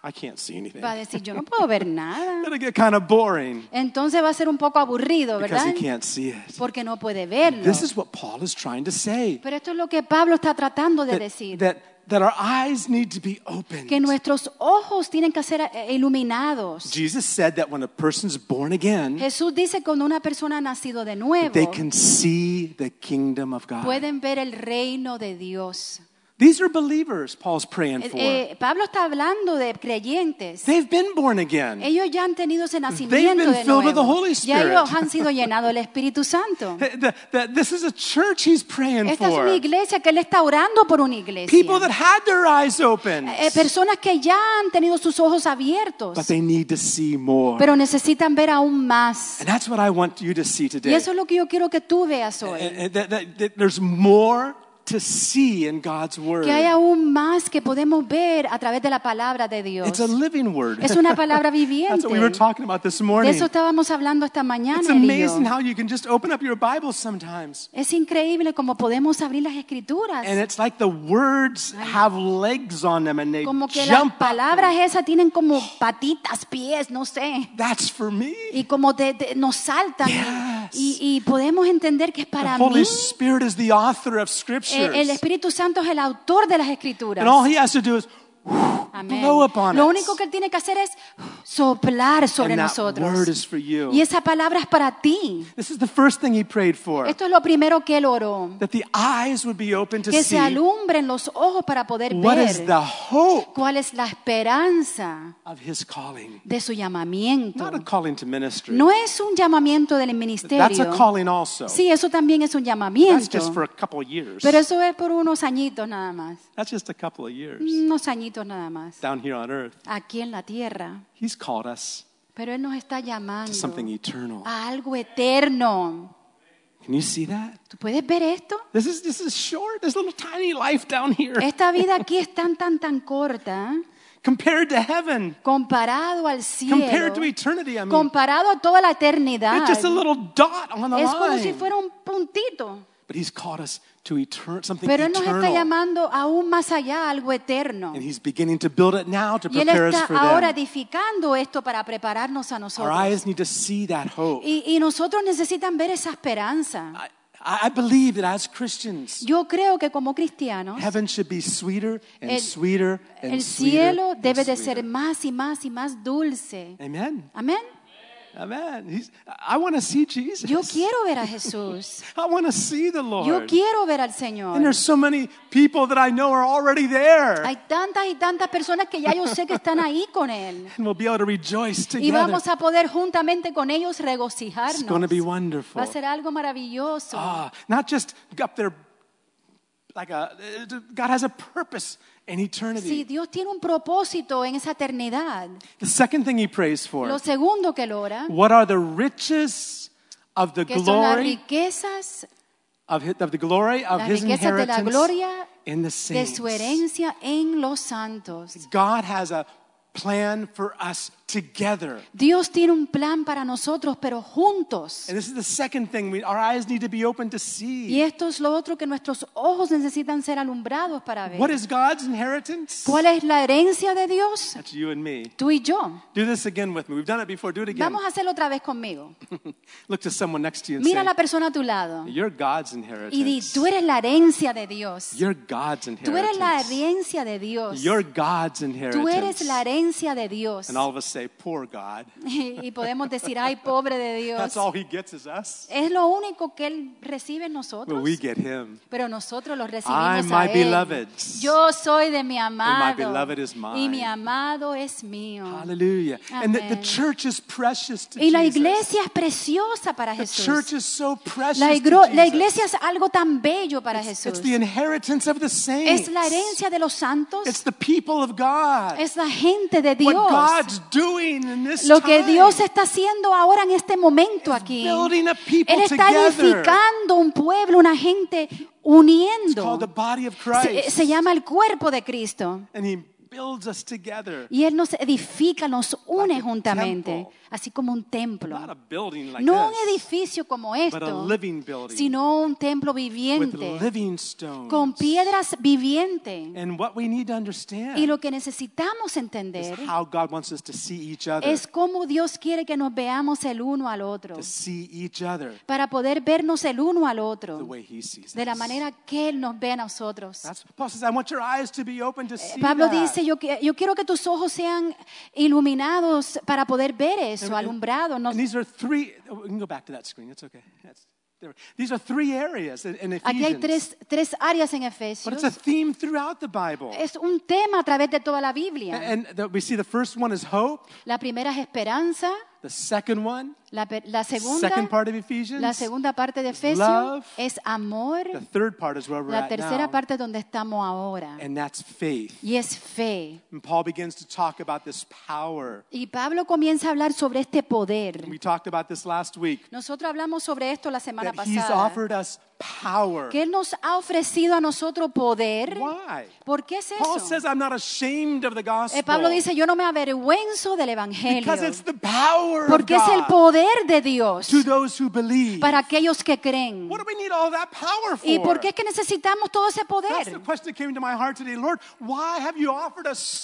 I can't see anything. va a decir, yo no puedo ver nada. <laughs> It'll get kind of boring Entonces va a ser un poco aburrido, because ¿verdad? he can't see it. Porque no puede verlo. This is what Paul is trying to say. Pero esto es lo que Pablo está tratando de That, decir. that, that our eyes need to be opened. Que nuestros ojos tienen que ser eh, iluminados. Jesus said that when a person's born again, Jesús dice cuando una persona ha nacido de nuevo, they can see the kingdom of God. pueden ver el reino de Dios. These are believers Paul's praying Eh, for. eh, Pablo está hablando de creyentes. They've been born again. Ellos ya han tenido ese been nacimiento de filled with the nuevo. Holy Ya Spirit. ellos han sido llenados del Espíritu Santo. <laughs> Th- th- th- This is a church he's praying Esta es una iglesia que él está orando por una iglesia. People that had their eyes open, Eh, personas que ya han tenido sus ojos abiertos, but they need to see more. pero necesitan ver aún más. And that's what I want you to see today. Y eso es lo que yo quiero que tú veas hoy. Uh, uh, that- that- that There's more to see in God's word. Que hay aún más que podemos ver a través de la palabra de Dios. It's a living word. Es una palabra <laughs> That's viviente. what we were talking about this De morning. eso estábamos hablando esta mañana. It's amazing how you can just open up your Bible sometimes. Es increíble cómo podemos abrir las escrituras. And it's like the words have legs on them and they Como que las jump palabras esas tienen como patitas, pies, no sé. That's for me. Y como te- te- nos saltan. Y, y podemos entender que es The para Holy mí. Spirit is the author of El, scriptures. el Espíritu Santo es el autor de las escrituras. And all he has to do is Amén. blow upon Lo único que él tiene que hacer es soplar sobre and that nosotros. word is for you. Y esa palabra es para ti. This is the first thing he prayed for. Esto es lo primero que él oró. That the eyes would be open to Que see se alumbren los ojos para poder what is ver the hope cuál es la esperanza of his calling. de su llamamiento. Not a calling to ministry. No es un llamamiento del That's a ministerio. calling also. Sí, eso también es un That's llamamiento. just for a couple of years. Pero eso es por unos añitos nada más. That's just a couple of years Unos añitos nada más. down here on earth. Aquí en la tierra. He's called us Pero Él nos está to llamando something eternal. a algo eterno. Can you see that? ¿Tú puedes ver esto? This is this is short. This little tiny life down here Esta vida aquí es tan, tan, tan corta <laughs> compared to heaven, comparado al compared to cielo, eternity. I mean, comparado a toda la eternidad. it's just a little dot on the Es como si fuera un puntito. But he's called us to etern- something Pero Él nos está eternal. llamando aún más allá, algo eterno. And he's beginning to build it now to Y Él prepare us está for ahora them. edificando esto para prepararnos a Our nosotros. eyes need to see that hope. Y, y nosotros necesitan ver esa esperanza. I, I believe that as Christians, Yo creo que como cristianos, heaven should be sweeter and el, sweeter and el sweeter cielo and debe de sweeter. ser más y más y más dulce. Amen. Amén. Amen. He's, I want to see Jesus. Yo quiero ver a Jesús. <laughs> I want to see the Lord. Yo quiero ver al And Señor. there's so many people that I know are already there. Hay tantas y tantas personas que ya yo sé que están ahí con Él. and we'll be able to rejoice Y together. vamos a poder juntamente con ellos It's going to regocijarnos. be wonderful. Va a ser algo maravilloso. Ah, not just up there like a God has a purpose in eternity. Sí, Dios tiene un propósito en esa eternidad. The second thing he prays for. Lo segundo que él ora, What are the riches of the que son las glory riquezas, of, hi- of the glory of his riquezas de la inheritance gloria in the de saints? su herencia en los santos. God has a plan for us together. Dios tiene un plan para nosotros, pero juntos. And this is the second thing we, our eyes need to be open to Y see. esto es lo otro que nuestros ojos necesitan ser alumbrados para What ver. is God's inheritance? ¿Cuál es la herencia de Dios? That's you and me. Tú y yo. Do this again with me. We've done it before. Do it again. Vamos a hacerlo otra vez conmigo. <laughs> Look to someone next to you and Mira a say, la persona a tu lado You're God's y di, inheritance. tú eres la herencia de Dios. You're God's Tú eres la inheritance. herencia de Dios. You're God's Tú eres inheritance. la herencia de Dios. And all of us say, Poor God. <laughs> Y podemos decir, ay, pobre de Dios. That's all he gets is us. Es lo único que Él recibe en But nosotros. we get him. Pero nosotros lo I'm recibimos my a Él. beloved. Yo soy de mi amado. beloved is mine. Y mi amado es mío. Hallelujah. And the, the church is precious to Y la Jesus. iglesia es preciosa para The Jesús. church is so precious La, to la Jesus. iglesia es algo tan bello para It's Jesús. the inheritance of the saints. Es la herencia de los santos. It's the people of God. Es la gente de Dios. Lo que. Dios está haciendo ahora en este momento aquí. Él está edificando un pueblo, una gente uniendo. Se, se llama el cuerpo de Cristo. Builds us together. Y Él nos edifica, nos une Like juntamente, temple. así como un templo. Not a building like No un this, edificio como but a esto, living building sino un templo with viviente, living stones. con piedras vivientes. And what we need to understand Y lo que necesitamos is entender how God wants us to see each other. es cómo Dios quiere que nos veamos el uno al otro, to see each other para poder vernos el uno al the otro, way he sees de la manera que Él nos ve a nosotros. That's Paul says, I want your eyes to be open to see Pablo dice, yo, quiero que tus ojos sean iluminados para poder ver eso. No- And these are three, oh, we can go back to that screen, it's okay. That's. These are three areas in, in Aquí hay Ephesians. tres, tres áreas en But Efesios. it's a theme throughout the Bible. Es un tema a través de toda la Biblia. And the, we see the first one is hope, La primera es esperanza, the second one, la, la segunda, second part of Ephesians, la segunda parte de Efesios es amor, the third part is where we're la tercera parte es donde estamos ahora and that's faith. y es fe. And Paul begins to talk about this power. Y Pablo comienza a hablar sobre este poder. We talked about this last week, Nosotros hablamos sobre esto la semana pasada. offered us power. Que Él nos ha ofrecido a nosotros poder. Why? ¿Por qué es Paul eso? says, I'm not ashamed of the gospel. Eh, Pablo dice, yo no me avergüenzo del Evangelio. because it's the power Porque of es el God poder de Dios to those who believe. para aquellos que creen. What do we need all that power for? ¿Y por qué es que necesitamos todo ese poder?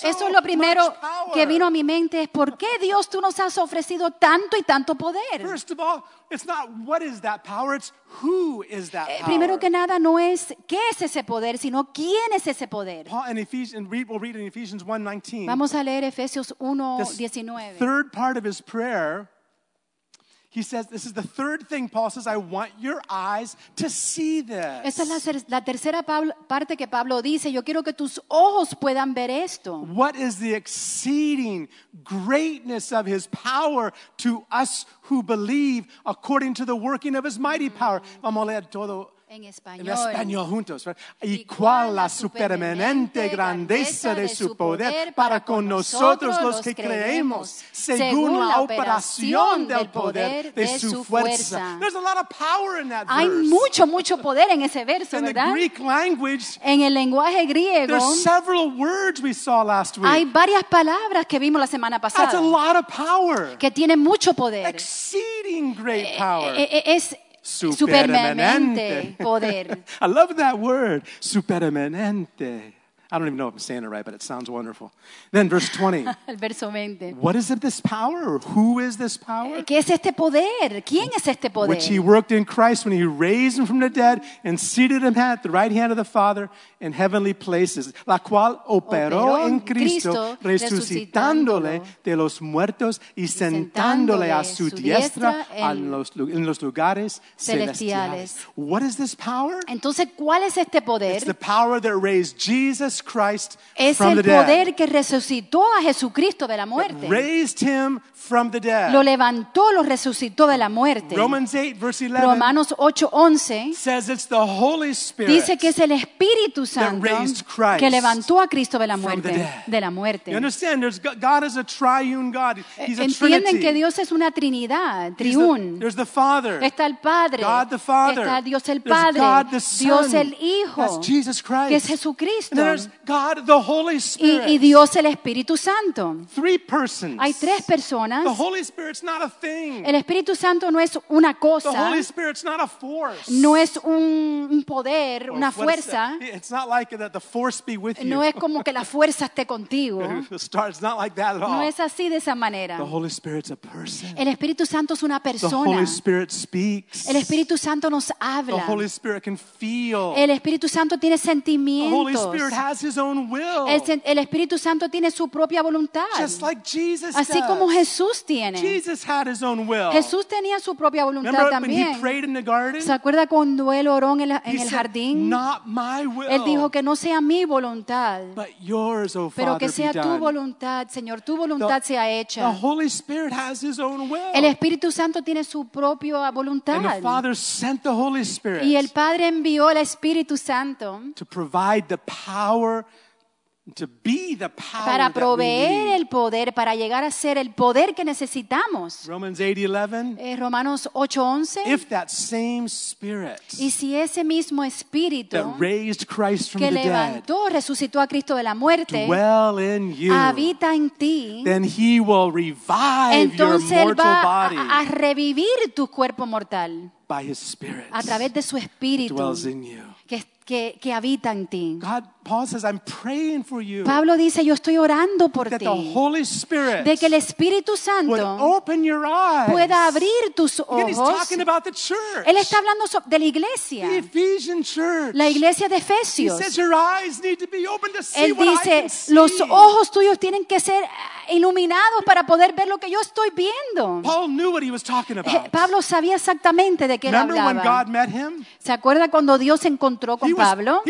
Eso es lo primero que vino a mi mente, es ¿por qué Dios tú nos has ofrecido tanto y tanto poder? First of all, it's not what is that power, it's who is that Eh, power. Primero que nada no es qué es ese poder, sino quién es ese poder. Paul in Ephesians, read, we'll read in Ephesians 1.19. Vamos a leer Efesios this 1:19. third part of his prayer, he says, this is the third thing Paul says, I want your eyes to see this. Esta es la, la tercera Pablo- parte que Pablo dice, yo quiero que tus ojos puedan ver esto. What is the exceeding greatness of his power to us who believe according to the working of his mighty power? Vamos a leer todo En en español. español juntos. Y cuál la supereminente grandeza de su poder para con nosotros los que creemos, según la operación del poder de su fuerza. There's a lot of power in that Hay mucho, mucho poder en ese verso, In the ¿verdad? Greek language, En el lenguaje griego there's several words we saw last week. hay varias palabras que vimos la semana That's pasada a lot of power. que tienen mucho poder. Exceeding great power. Eh, eh, Es supermanente poder. <laughs> I love that word, supermanente. I don't even know if I'm saying it right, but it sounds wonderful. Then verse 20. <laughs> El verso 20. what is it, this power? Or who is this power? Eh, ¿Qué es este poder? ¿Quién es este poder? Which he worked in Christ when he raised him from the dead and seated him at the right hand of the Father in heavenly places, la cual operó, Operó en Cristo, Cristo, resucitándole de los muertos y sentándole a su diestra en los, en los lugares celestiales. celestiales. What is this power? Entonces, ¿cuál es este It's the power that raised Jesus Christ Es from the el dead. poder que resucitó a Jesucristo de la muerte. Raised him from the dead. Lo levantó, lo resucitó de la muerte. Romans 8, verse 11 Romanos 8:11 says it's the Holy Spirit. dice que es el Espíritu Santo que levantó a Cristo de la the muerte, dead. de la muerte. You understand? There's God is a triune God. He's a Entienden que Dios es una Trinidad, the- triún. there's the Father. Está el Padre, God the Father. está Dios el Padre, God the Son. Dios el Hijo, That's Jesus Christ. que es Jesucristo, God the Holy Spirit. y Dios el Espíritu Santo. Three persons. Hay tres personas. The Holy Spirit's not a thing. El Espíritu Santo no es una The cosa, Holy Spirit's not a force. no es un, poder, Or una fuerza. that? It's not like that the force be with you. No es como que la fuerza esté contigo. <laughs> It's not like that at all. No es así de esa manera. The Holy Spirit's a person. El Espíritu Santo es una The persona. Holy Spirit speaks. El Espíritu Santo nos The habla. Holy Spirit can feel. El Espíritu Santo tiene The Holy sentimientos. Spirit has his own will. El, Espíritu Santo tiene su propia voluntad. Just like Jesus Así does. como Jesús tiene. Jesus had his own will. Jesús tenía su propia voluntad Remember when he también. prayed in the garden? ¿Se acuerda cuando él oró en el, en jardín? Not my will, Él dijo que no sea mi voluntad, but yours, O pero Father, que sea tu voluntad, Señor, tu voluntad sea The hecha. Holy Spirit has his own will. El Espíritu Santo tiene su propia and the voluntad. Father sent the Holy Spirit Y el Padre envió el Espíritu Santo to provide the power, to be the power para proveer el poder, para llegar a ser el poder que necesitamos. Romans 8:11. Eh, Romanos 8:11. If that same Spirit Y si ese mismo Espíritu that raised Christ from que the dead levantó, resucitó a Cristo de la muerte, dwell in you, habita en ti, then He will revive your entonces Él mortal va body a, a revivir tu cuerpo mortal by His Spirit. a través de su Espíritu dwells in you. que, que, que habita en ti. God, Paul says, I'm praying for you Pablo dice, yo estoy orando por that ti, the Holy Spirit de que el Espíritu Santo pueda abrir tus ojos. talking about the church. Él está hablando de la iglesia, la iglesia de he Efesios. says your eyes need to be open to see Él dice, los ojos tuyos tienen que ser ah, iluminados para poder ver lo que yo estoy viendo. Paul knew what he was talking Eh, about. Pablo sabía exactamente de qué él Remember when hablaba. God met him? ¿Se acuerda cuando Dios se encontró He con Pablo?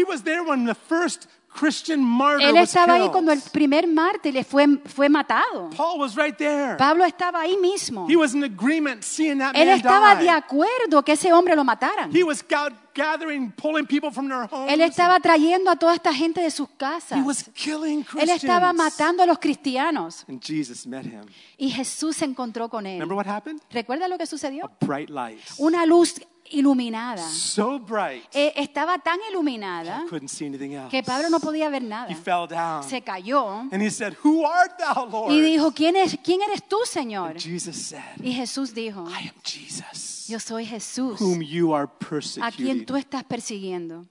Él estaba ahí cuando el primer mártir le fue, fue matado. Paul was right there. Pablo estaba ahí mismo. He was in agreement seeing that Él estaba de acuerdo que ese hombre lo mataran. He was ga- gathering, pulling people from their homes. Él estaba trayendo a toda esta gente de sus casas. He was killing Él estaba matando a los cristianos. And Jesus met him. Y Jesús se encontró con él. Remember what happened? ¿Recuerda lo que sucedió? A bright light. Una luz iluminada. So bright. Eh, estaba tan iluminada que Pablo no podía ver nada. He fell down. Se cayó And he said, Who art thou, Lord? y dijo, ¿quién, es, ¿quién eres tú, Señor? And Jesus said, Y Jesús dijo, I am Jesus, yo soy Jesús, whom you are a quien tú estás persiguiendo.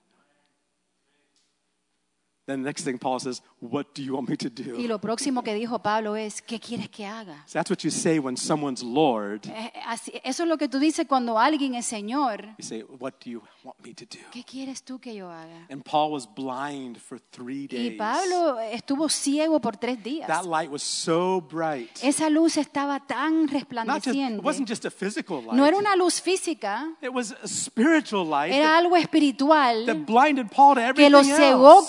Then the next thing Paul says, What do you want me to Y do? lo próximo que dijo Pablo es, ¿qué quieres que haga? So that's what you say when someone's Lord. Eh, así- eso es lo que tú dices cuando alguien es Señor. You say, What do you want me to do? ¿Qué quieres tú que yo haga? And Paul was blind for three Y days. Pablo estuvo ciego por tres días. That light was so bright. Esa luz estaba tan Not just, it resplandeciente. wasn't just a physical light. No era una luz física, It was a spiritual light era that, algo espiritual that blinded Paul to que lo everything cegó else.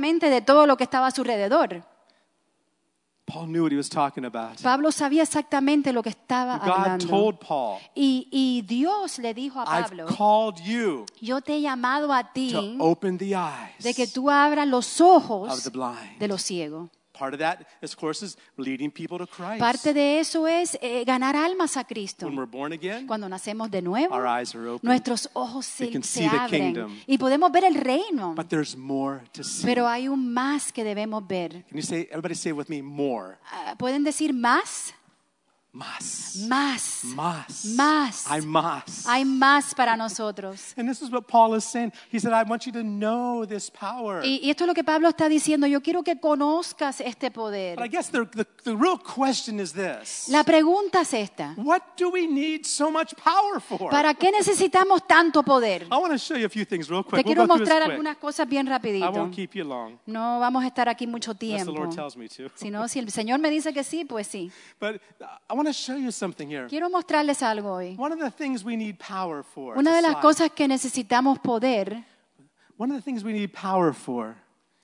Completamente de todo lo que estaba a su alrededor. Paul knew what he was talking about. Pablo sabía exactamente lo que estaba God hablando. told Paul, Y, y Dios le dijo a I've Pablo, called you yo te he llamado a ti to open the eyes de que tú abras los of ojos the blind. de los ciegos. Part of that, of course, is leading people to Christ. Parte de eso es eh, ganar almas a Cristo. When we're born again, Cuando nacemos de nuevo, our eyes are open. nuestros ojos se, can se see the abren kingdom. y podemos ver el reino. But there's more to see. Pero hay un más que debemos ver. Can you say, everybody say with me, more? Ah, ¿Pueden decir más? Más. más, Más. más. Hay más. Hay más para nosotros. and this is what Paul is saying. He said, I want you to know this power. Y, y esto es lo que Pablo está diciendo. Yo quiero que conozcas este But I poder. guess the, the, the real question is this. La pregunta es esta. What do we need so much power for? ¿Para qué necesitamos tanto poder? I want to show you a few things real quick. Te We'll quiero this mostrar quick. algunas cosas bien I rapidito. won't keep you long, No vamos a estar aquí mucho unless the tiempo. Lord tells me to. Si no, si el Señor me dice que sí, pues sí. <laughs> But uh, I want to show you something here. Quiero mostrarles algo hoy. One of the things we need power for. Una de las cosas que necesitamos poder One of the things we need power for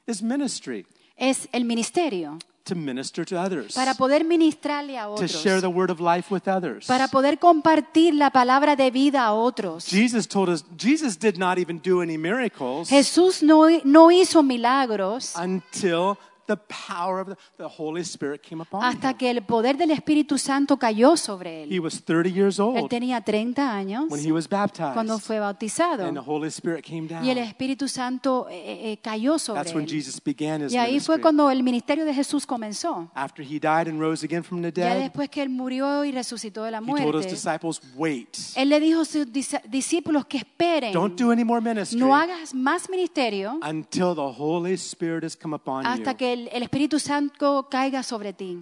is ministry, es el ministerio. to minister to others, Para poder ministrarle a to otros. share the word of life with others. Para poder compartir la palabra de vida a otros. Jesus told us, Jesus did not even do any miracles Jesús no, no hizo milagros until the power of the, the Holy Spirit came upon hasta him. que el poder del Espíritu Santo cayó sobre He él. was 30 years Él tenía 30 años when he was baptized, cuando fue bautizado and the Holy Spirit came down. y el Espíritu Santo eh, eh, cayó sobre That's when él. Jesus began his Y ahí fue cuando el ministerio de Jesús comenzó. After he died and rose again from the Ya después que él murió y resucitó de la he told his muerte, disciples, wait, él le dijo a sus dis- discípulos que esperen, don't do any more ministry no hagas más ministerio until the Holy Spirit has come upon hasta you. que el, el Espíritu Santo caiga sobre ti.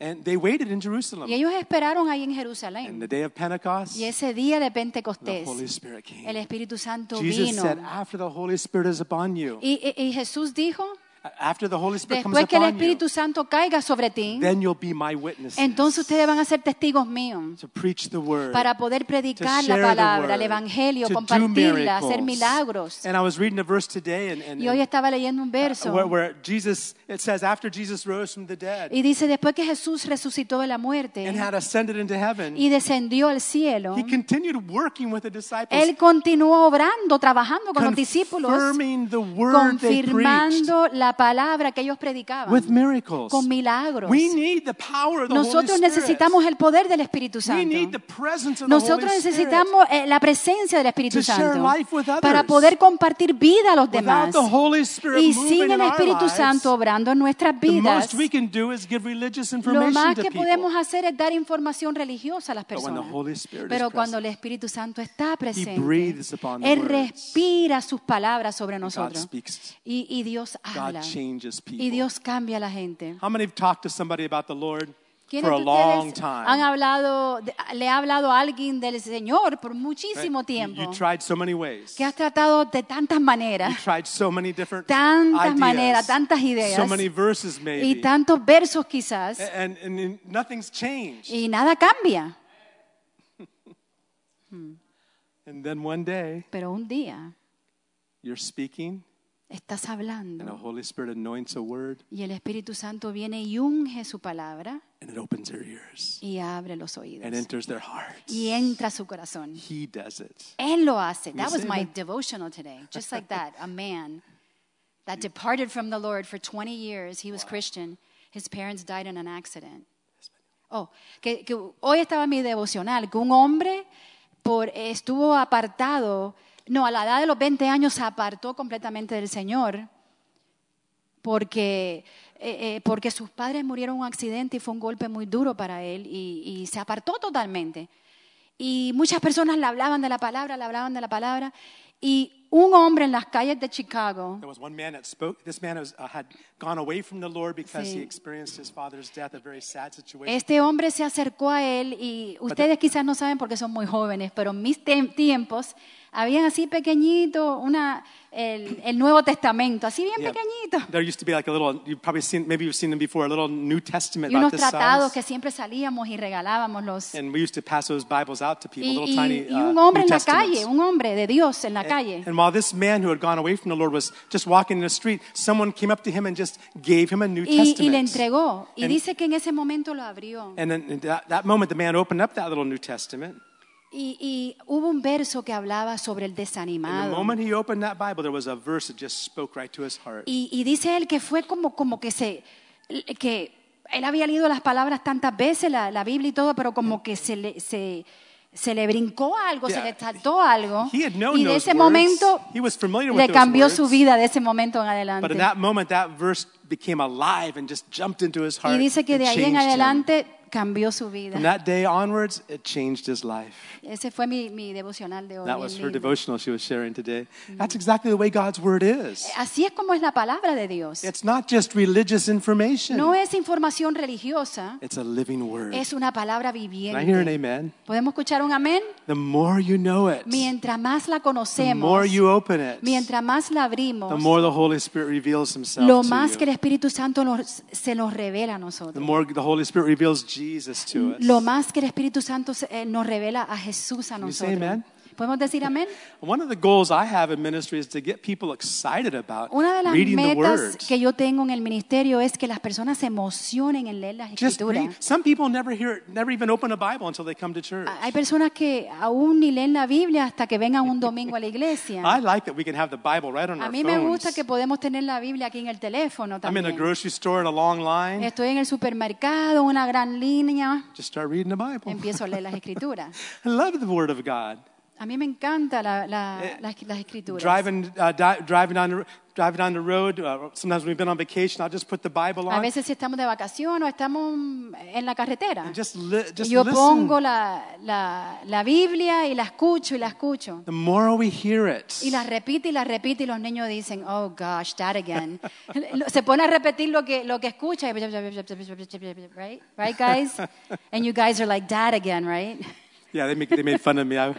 And they waited in Jerusalem. Y ellos esperaron ahí en And Jerusalén. the day of Pentecost, Y ese día de the Pentecostés, Holy Spirit came. el Espíritu Santo Jesus vino. said, after the Holy Spirit is upon you, Y, y- y Jesús dijo, after the Holy Spirit comes después que el upon you, Espíritu Santo caiga sobre ti, then you'll be my witnesses entonces ustedes van a ser testigos míos to preach the word, para poder predicar to la share the palabra, word, el Evangelio, to do compartirla, hacer milagros. And I was reading a verse today, and, and, Y hoy estaba leyendo un verso. where, where Jesus, it says, after Jesus rose from the dead y dice, después que Jesús resucitó de la muerte and had ascended into heaven, y descendió al cielo, he continued working with the disciples, Él continuó obrando, trabajando con los discípulos, confirmando la palabra que ellos predicaban with miracles. con milagros. We need the power of the Holy Nosotros Spirit. necesitamos el poder del Espíritu We need the Santo. presence of the Nosotros Holy Spirit. necesitamos eh, la presencia del Espíritu Santo para poder compartir vida a los demás. the Holy Spirit Y sin in el Espíritu Santo obrando en nuestras vidas, most we can do is give religious lo más que podemos hacer es dar información religiosa a las But when the personas. Holy Spirit Pero cuando el Espíritu Santo está presente, Él respira sus palabras sobre nosotros. Y, y Dios habla. Changes people. Y Dios cambia a la gente. How many have talked to somebody about the Lord ¿Quiénes for a long time? han hablado, le ha hablado a alguien del Señor por muchísimo Right? tiempo? You, you tried so many ways. Que has tratado de tantas You maneras, tried so many different tantas ideas, maneras, tantas ideas, so many verses maybe, y tantos versos quizás, and, and, and nothing's changed. y nada cambia. <laughs> And then one day, Pero un día you're speaking, estás and the hablando Holy Spirit anoints a word, y el Espíritu Santo viene y unge su palabra and it opens their ears y abre los oídos and enters their hearts. y entra a su corazón. He does it. Él lo hace. That was my that? devotional today. <laughs> Just like that. A man that departed from the Lord for 20 years. He was Christian. His parents died in an accident. Oh, que, que hoy estaba mi devocional, que un hombre por, estuvo apartado, no, a la edad de los 20 años se apartó completamente del Señor porque, eh, eh, porque sus padres murieron en un accidente y fue un golpe muy duro para él y, y se apartó totalmente. Y muchas personas le hablaban de la palabra, le hablaban de la palabra. Y un hombre en las calles de Chicago, There was one man that spoke. This man was, uh, had gone away from the Lord because Sí. he experienced his father's death, a very sad situation. este hombre se acercó a él y ustedes quizás no saben porque son muy jóvenes, pero en mis tiempos habían así pequeñito una, el, el Nuevo Testamento, así bien Yeah. pequeñito. There used to be like a little. You've probably seen, maybe you've seen them before, a little New Testament Y unos about this tratados size. que siempre salíamos y regalábamos los... And we used to pass those Bibles out to people, Y, little y- tiny y uh, un hombre New en la calle, un hombre de Dios en la calle. And while this man who had gone away from the Lord was just walking in the street, someone came up to him and just gave him a New Y, y le Testament. entregó. Y And- dice que en ese momento lo abrió. And then in that, that moment, the man opened up that little New Testament. Y, y hubo un verso que hablaba sobre el desanimado. moment he opened that Bible, there was a verse that just spoke right to his heart. Y, y dice él que fue como, como que se que él había leído las palabras tantas veces, la, la Biblia y todo, pero como que se le, se, se le brincó algo, se Yeah. le saltó algo. Y de ese momento He was familiar with le cambió su words. vida de ese momento en But adelante. in that moment, that verse became alive and just jumped into his heart. Y dice que de ahí en changed him. Cambió su From vida. that day onwards, it changed his life. Ese fue mi, mi devocional de hoy. That was her devotional she was sharing today. That's exactly the way God's word is. Así es como es la palabra de Dios. It's not just religious information. No es información religiosa, It's a living word. es una palabra Can I hear an viviente. amen? ¿Podemos escuchar un amén? The more you know it, Mientras más la the conocemos, more you open it, mientras más la the abrimos, more the Holy Spirit reveals himself lo to más que el. Espíritu Santo nos- se nos revela a The nosotros. more the Holy Spirit reveals Jesus. Lo más que el Espíritu Santo eh, nos revela a Jesús a nosotros. ¿Podemos decir amén? One of the goals I have in ministry is to get people excited about Una de las reading the metas que yo tengo en el ministerio es que las personas se emocionen en leer las Just escrituras. Some people never hear, never even open a Bible until they come to church. Hay personas que aún ni leen la Biblia hasta que vengan un domingo a la iglesia. I like that we can have the Bible right on A our mí me gusta phones. que podemos tener la Biblia aquí en el teléfono I'm in a también. grocery store in a long line. Estoy en el supermercado, una gran línea, Just start reading the Bible. empiezo a leer las <laughs> escrituras. I love the Word of God. A mí me encanta la- la- Eh, las, las escrituras. Driving, uh, di- driving on the driving on the road. Uh, sometimes when we've been on vacation, I'll just put the Bible A on veces si estamos de vacación o estamos en la carretera. and just li- Y just yo listen. pongo la, la, la Biblia y la escucho y la escucho. The more we hear it, Y la repite y la repite y los niños dicen, oh gosh, that again. <laughs> Se pone a repetir lo que, lo que escucha. y- Right? Right, guys? <laughs> And you guys are like, that again, right? yeah, they make they made fun of me. I,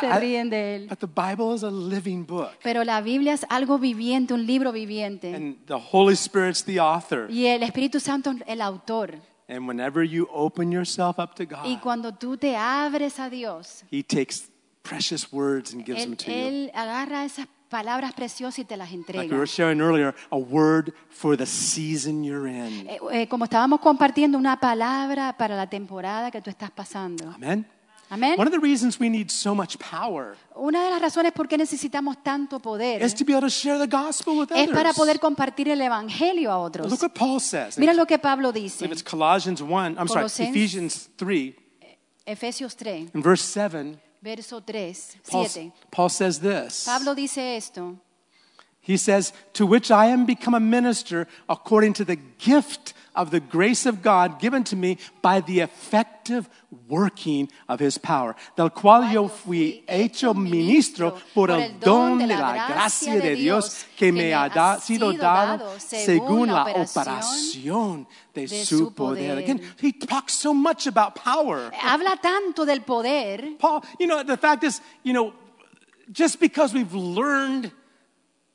Se ríen de él. but the Bible is a living book, Pero la Biblia es algo viviente, un libro viviente. and the Holy Spirit's the author. Y el Espíritu Santo es el autor. And whenever you open yourself up to Y God, cuando tú te abres a Dios, He takes precious words and gives them Él, to you. agarra esas palabras preciosas y te las Like we entrega. were sharing earlier, a word for the season you're in. Eh, eh, como estábamos compartiendo una palabra para la temporada que tú estás pasando. Amen. Amén. One of the reasons we need so much power Una de las razones por qué necesitamos tanto poder is to be able to share the gospel with es para others. poder compartir el evangelio a otros. Look what Paul says. Mira lo que Pablo dice. it's Colossians 1, I'm sorry, Colosenses- Ephesians 3, Efesios 3, in verse 7. verso 3, Paul, 7. Paul says this. Pablo dice esto. He says, To which I am become a minister according to the gift of the grace of God given to me by the effective working of his power, del cual yo fui hecho ministro por el don de la gracia de Dios que me ha da- sido dado según la operación de su poder. Again, he talks so much about power. Habla tanto del poder. Paul, you know, the fact is, you know, just because we've learned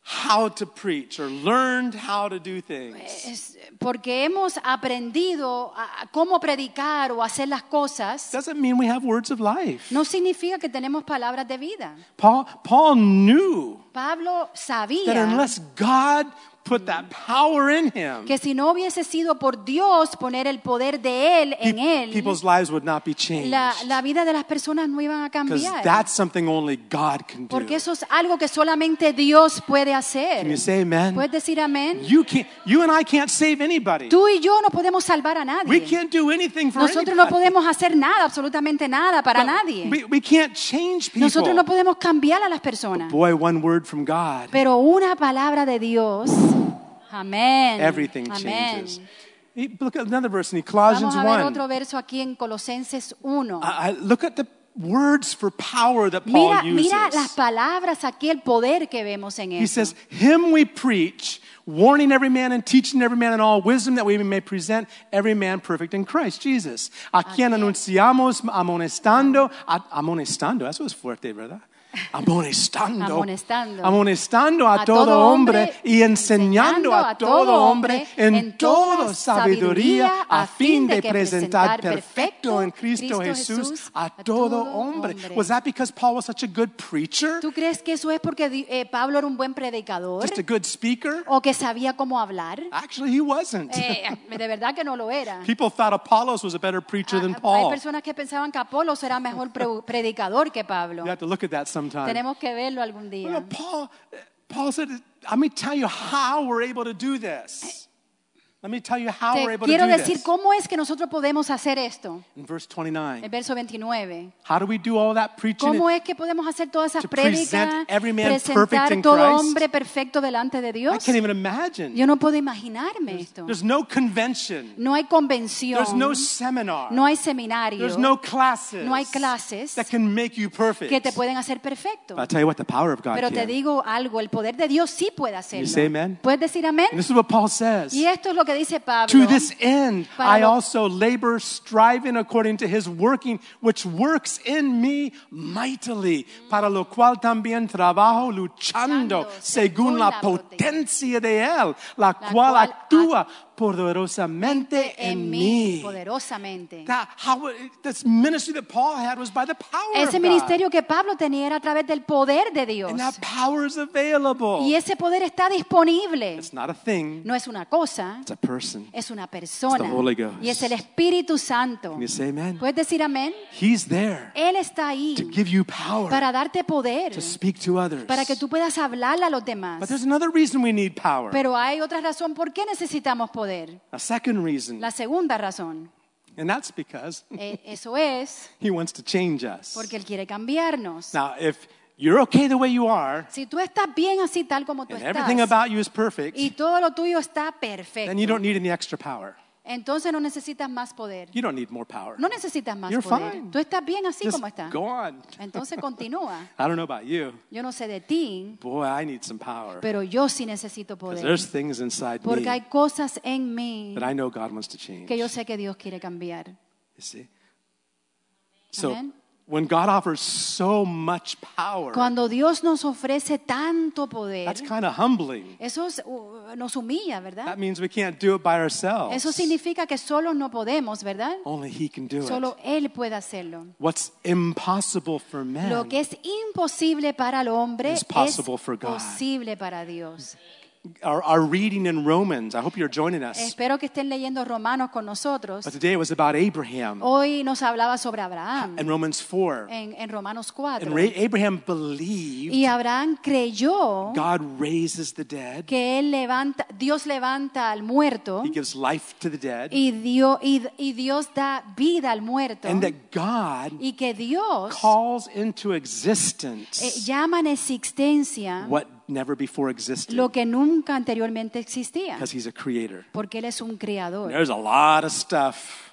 how to preach or learned how to do things, Es porque hemos aprendido a- a cómo predicar o hacer las cosas, doesn't mean we have words of life. no significa que tenemos palabras de vida. Paul, Paul knew Pablo that sabía unless God put that power in him, que si no hubiese sido por Dios poner el poder de Él en Él, people's lives would not be changed. la, la vida de las personas no iban a cambiar. that's something only God can do. Porque eso es algo que solamente Dios puede Can hacer. you say amen? ¿Puedes decir amén? You, can't, you and I can't save anybody. Tú y yo no podemos salvar a We nadie. can't do anything for Nosotros no anybody. podemos hacer nada, absolutamente nada para But nadie. We, we can't change people. Nosotros no podemos cambiar a las personas. Boy, one word from God, Pero una palabra de Dios, amén. everything amén. changes. He- Look at another verse in Vamos Colossians a ver 1. otro verso aquí en Colosenses 1. I- I- look at the words for power that Paul Mira, uses. mira las palabras aquí, el poder que vemos en He eso. says, Him we preach, warning every man and teaching every man in all wisdom, that we may present every man perfect in Christ Jesus. A quien anunciamos amonestando, a- amonestando, eso es fuerte, ¿verdad? Amonestando, Amonestando. amonestando a, todo hombre y enseñando a todo hombre en toda sabiduría a fin de presentar perfecto en Cristo Jesús a todo hombre. Was that because Paul was such a good preacher? ¿Tú crees que eso es porque eh, Pablo era un buen predicador Just a good speaker? o que sabía cómo hablar? Actually, he wasn't. Eh, de verdad que no lo era. <laughs> People thought Apollos was a better preacher than Ah, Hay Paul. personas que pensaban que Apolos era mejor pre- predicador que Pablo. You have to look at that sometime. Tenemos que verlo algún día. know, Paul, Paul said, let me tell you how we're able to do this. Te quiero decir cómo es que nosotros podemos hacer esto. In verse El 29, verso 29. how do we do all that preaching? ¿Cómo es que podemos hacer todas esas prédicas? Presentar in todo Christ? hombre perfecto delante de I Dios. can't even imagine. Yo no puedo imaginarme esto. There's no hay convención. There's no hay seminario. There's no classes. No hay clases that can make you perfect. que te pueden hacer perfecto. But I'll tell you what, the power of God Pero te digo algo, el poder de Dios sí puede hacerlo. say amen? ¿Puedes decir amén? And this is what Paul says. Y esto es lo que dice Pablo. To this end, I also labor, striving according to his working, which works in me mightily, para lo cual también trabajo luchando según la potencia de él, la, cual actúa poderosamente en mí. Poderosamente. That, how, this ministry that Paul had was by the power of Ese God. ministerio que Pablo tenía era a través del poder de Dios. And that power is available. Y ese poder está disponible. It's not a thing, No es una cosa, it's a person. es una persona. It's the Holy Ghost. Y es el Espíritu Santo. Can you say amen? ¿Puedes decir amén? He's there Él está ahí to give you power para darte poder, to speak to others. para que tú puedas hablarle a los demás. But there's another reason we need power. Pero hay otra razón por qué necesitamos poder. A second reason, La segunda razón, and that's because <laughs> eso es he wants to change us. porque Él quiere cambiarnos. Now, if you're okay the way you are, Si tú estás bien así tal como tú and everything estás about you is perfect, y todo lo tuyo está then you don't need any extra power. Entonces no necesitas más poder. You don't need more power. No necesitas más You're poder. fine. Tú estás bien así Just como estás. go on. Entonces continúa. <laughs> I don't know about you. Yo no sé de ti, Boy, I need some power. pero yo sí necesito poder. there's things inside Porque me hay cosas en mí that I know God wants to change. que yo sé que Dios quiere cambiar. You see? So, Amen. When God offers so much power, Cuando Dios nos ofrece tanto poder, that's kind of humbling. eso es- uh, nos humilla, ¿verdad? That means we can't do it by ourselves. Eso significa que solos no podemos, ¿verdad? Only He can do Solo it. Él puede hacerlo. What's impossible for man Lo que es imposible para el hombre Is es possible for God. posible para Dios. Our, our reading in Romans. I hope you're joining us. Espero que estén leyendo Romanos con nosotros. But today it was about Abraham Hoy nos hablaba sobre Abraham in Romans 4. en, en Romanos 4. And Ra- Abraham believed Y Abraham creyó God raises the dead, que él levanta, Dios levanta al muerto He gives life to the dead, y Dios, y, y Dios da vida al muerto and that God y que Dios calls into eh, existence llama en existencia what never before existed lo que nunca anteriormente existía, because He's a creator. porque Él es un creador. There's a lot of stuff.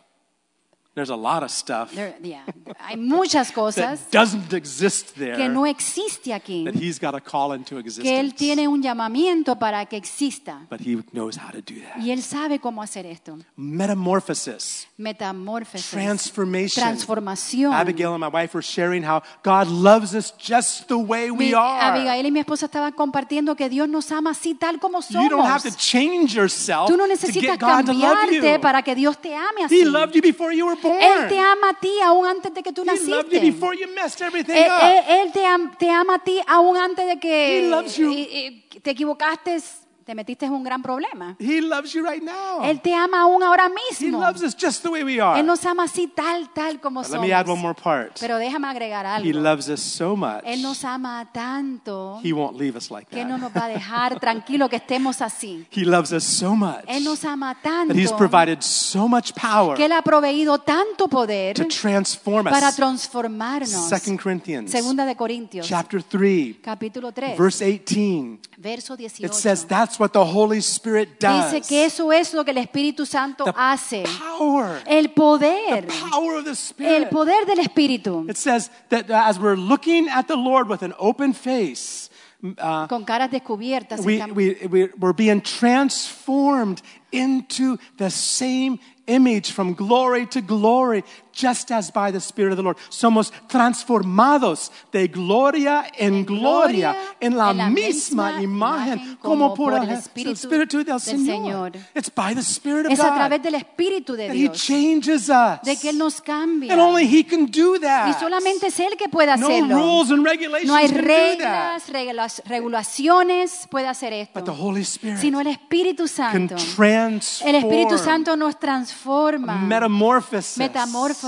There's a lot of stuff There- yeah, Hay muchas <laughs> cosas that doesn't exist que there no existe aquí, that He's got to call into que Él existence. tiene un llamamiento para que exista. But He knows how to do that. Y Él sabe cómo hacer esto. Metamorphosis, Metamorfosis, transformation. transformación. Abigail and my wife were sharing how God loves us just the way Mi- we are. Abigail y mi esposa estaban compartiendo que Dios nos ama así tal como You don't have to somos. change yourself Tú no to necesitas get God to love cambiarte you. para que Dios te ame así. He loved you before you were born. Él te ama a ti aún antes de que tú He loved you naciste. before you messed everything Él, up. él- él te, am- te ama a ti aún antes de que He loves you. y- y te equivocaste, te metiste en un gran problema. He loves you right now. Él te ama aún ahora He mismo. loves us just the way we are. Él nos ama así tal, tal como But let me add one somos. more part. Pero déjame agregar He algo. loves us so much, Él nos ama tanto He won't leave us like que no that. nos va a dejar <laughs> tranquilo que estemos así. He loves us so much Él nos ama tanto that He's provided so much power que Él ha proveído tanto poder to transform para us. transformarnos. 2 Corinthians Segunda de Corintios, chapter 3, capítulo 3, verse 18. verso It 18. says that's what the Holy Spirit does. Dice que eso es lo que el Espíritu Santo The hace. power, El poder, The power of the Spirit. el poder del Espíritu. It says that as we're looking at the Lord with an open face, uh, Con caras descubiertas. we, we, we, we're being transformed into the same image from glory to glory, just as by the Spirit of the Lord. Somos transformados de gloria en gloria, gloria en la en la misma misma imagen, imagen como por por el el Espíritu, Espíritu del del Señor. Señor. It's by the Spirit of es a través del Espíritu de that He Dios changes us. de que Él nos cambia. And only He can do Y that. solamente es Él que puede no hacerlo. rules and regulations No hay can reglas, reglas- regulaciones puede hacer esto. But the Holy Spirit Sino el Espíritu can Santo. transform El Espíritu Santo nos transforma. metamorphosis Metamorfosis.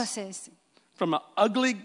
From an ugly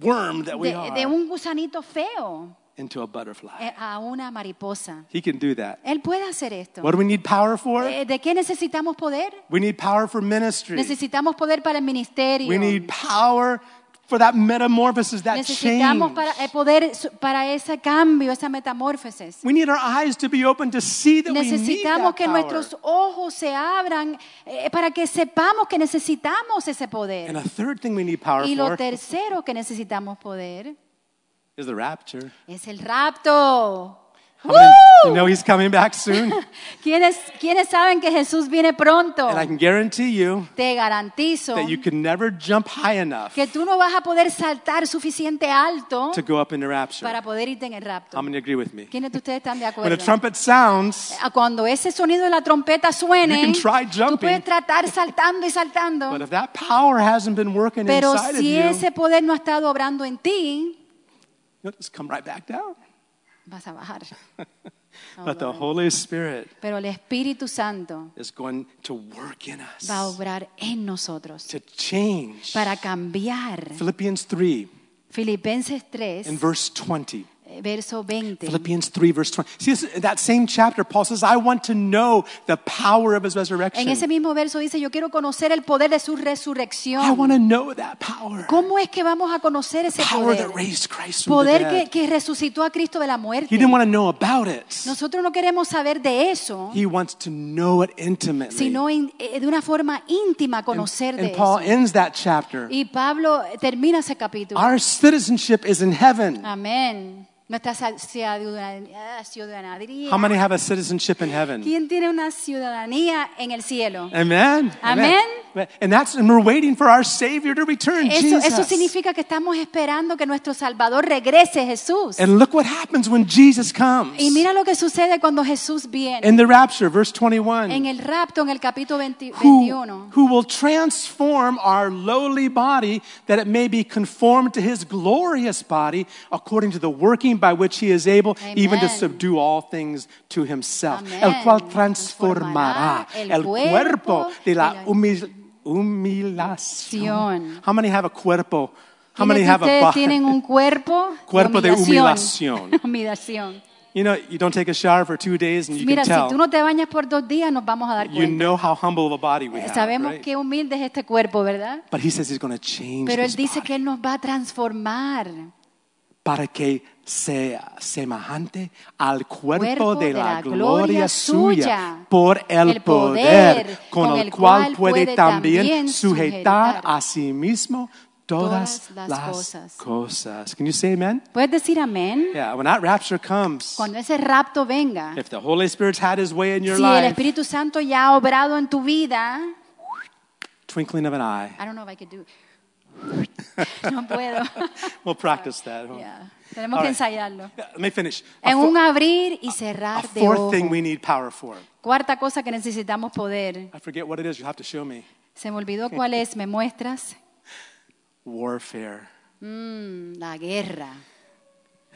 worm that we De, are de un gusanito feo. into a butterfly. eh, a una mariposa. He can do that. Él puede hacer esto. What do we need power for? Eh, ¿De qué necesitamos poder? We need power for ministry. Necesitamos poder para el ministerio. We need power for that metamorphosis, that Necesitamos change. para, eh, poder su- para ese cambio, esa metamorfosis. We need our eyes to be open to see that we need Necesitamos that que power. nuestros ojos se abran eh, para que sepamos que necesitamos ese And poder. a third thing we need power Y lo for tercero que necesitamos poder is the rapture. es el rapto. Many, you know he's coming back soon? <laughs> ¿Quiénes, ¿Quiénes saben que Jesús viene pronto? and I can guarantee you Te garantizo that you can never jump high enough que tú no vas a poder saltar suficiente alto to go up in the rapture. para poder irte en el rapto. How many agree with me? ¿Quiénes de ustedes están de When a trumpet sounds, Ah, Cuando ese sonido de la trompeta suene, You can try jumping, tú puedes tratar saltando y saltando. but if that power hasn't been working Pero inside of si you, ese poder no ha estado obrando en ti, you'll just come right back down. Vas a bajar. <laughs> But the Holy Spirit Pero el Espíritu Santo is going to work in us va a obrar en nosotros to change. para cambiar. Philippians 3 Filipenses 3, in verse 20. Verso 20. Philippians 3, verse 20. See, this, that same chapter, Paul says, I want to know the power of his resurrection. En ese mismo verso dice, yo quiero conocer el poder de su I resurrección. want to know that power. ¿Cómo es que vamos a conocer ese power poder? that raised Christ from the Poder dead. que, que resucitó a Cristo de la He muerte. didn't want to know about it. Nosotros no queremos saber de eso, He wants to know it intimately. sino in- eh, de una forma íntima conocer de and Paul eso. ends that chapter. Y Pablo termina ese capítulo. Our citizenship is in heaven. Amén. Nuestra sa- ciudadanía. ciudadanía. How many have a citizenship in heaven? ¿Quién tiene una ciudadanía en el cielo? Amen. Amen. And that's and we're waiting for our Savior to return, Eso, Jesus. eso significa que estamos esperando que nuestro Salvador regrese, Jesús. And look what happens when Jesus comes. Y mira lo que sucede cuando Jesús viene. In the rapture, verse 21. En el rapto, en el capítulo 20 who, 21. who will transform our lowly body that it may be conformed to his glorious body according to the working by which he is able even to subdue all things to himself Amen. el cual transformará el el cuerpo de la de la humil- humilación how many have a cuerpo how ¿Quiénes many de have a body tienen un cuerpo <laughs> Cuerpo de humillación? humillación. <laughs> Humillación. you know you don't take a shower for two days and you Mira, can si tell tú no te bañas por dos días, nos vamos a dar you cuenta. know how humble of a body we have Sabemos right? qué humilde es este cuerpo, ¿verdad? but he says he's going to change Pero this Él dice body. que Él nos va a transformar. para que sea semejante al cuerpo, Cuerpo de, de la, gloria suya por el, el poder, con, el cual puede también sujetar a sí mismo todas, todas las cosas. cosas. Can you say amen? ¿Puedes decir amén? Yeah, when that rapture comes, Cuando ese rapto venga, if the Holy Spirit's had his way in your si el life, Espíritu Santo ya ha obrado en tu vida, twinkling of an eye. I don't know if I could do <laughs> No puedo. <laughs> We'll practice that. Yeah. Tenemos que ensayarlo. Let me finish. En un abrir y cerrar de fourth thing we need power for. Cuarta cosa que necesitamos poder. I forget what it is. You'll have to show me. Se me olvidó cuál es. ¿Me muestras? Warfare. Mm, la guerra.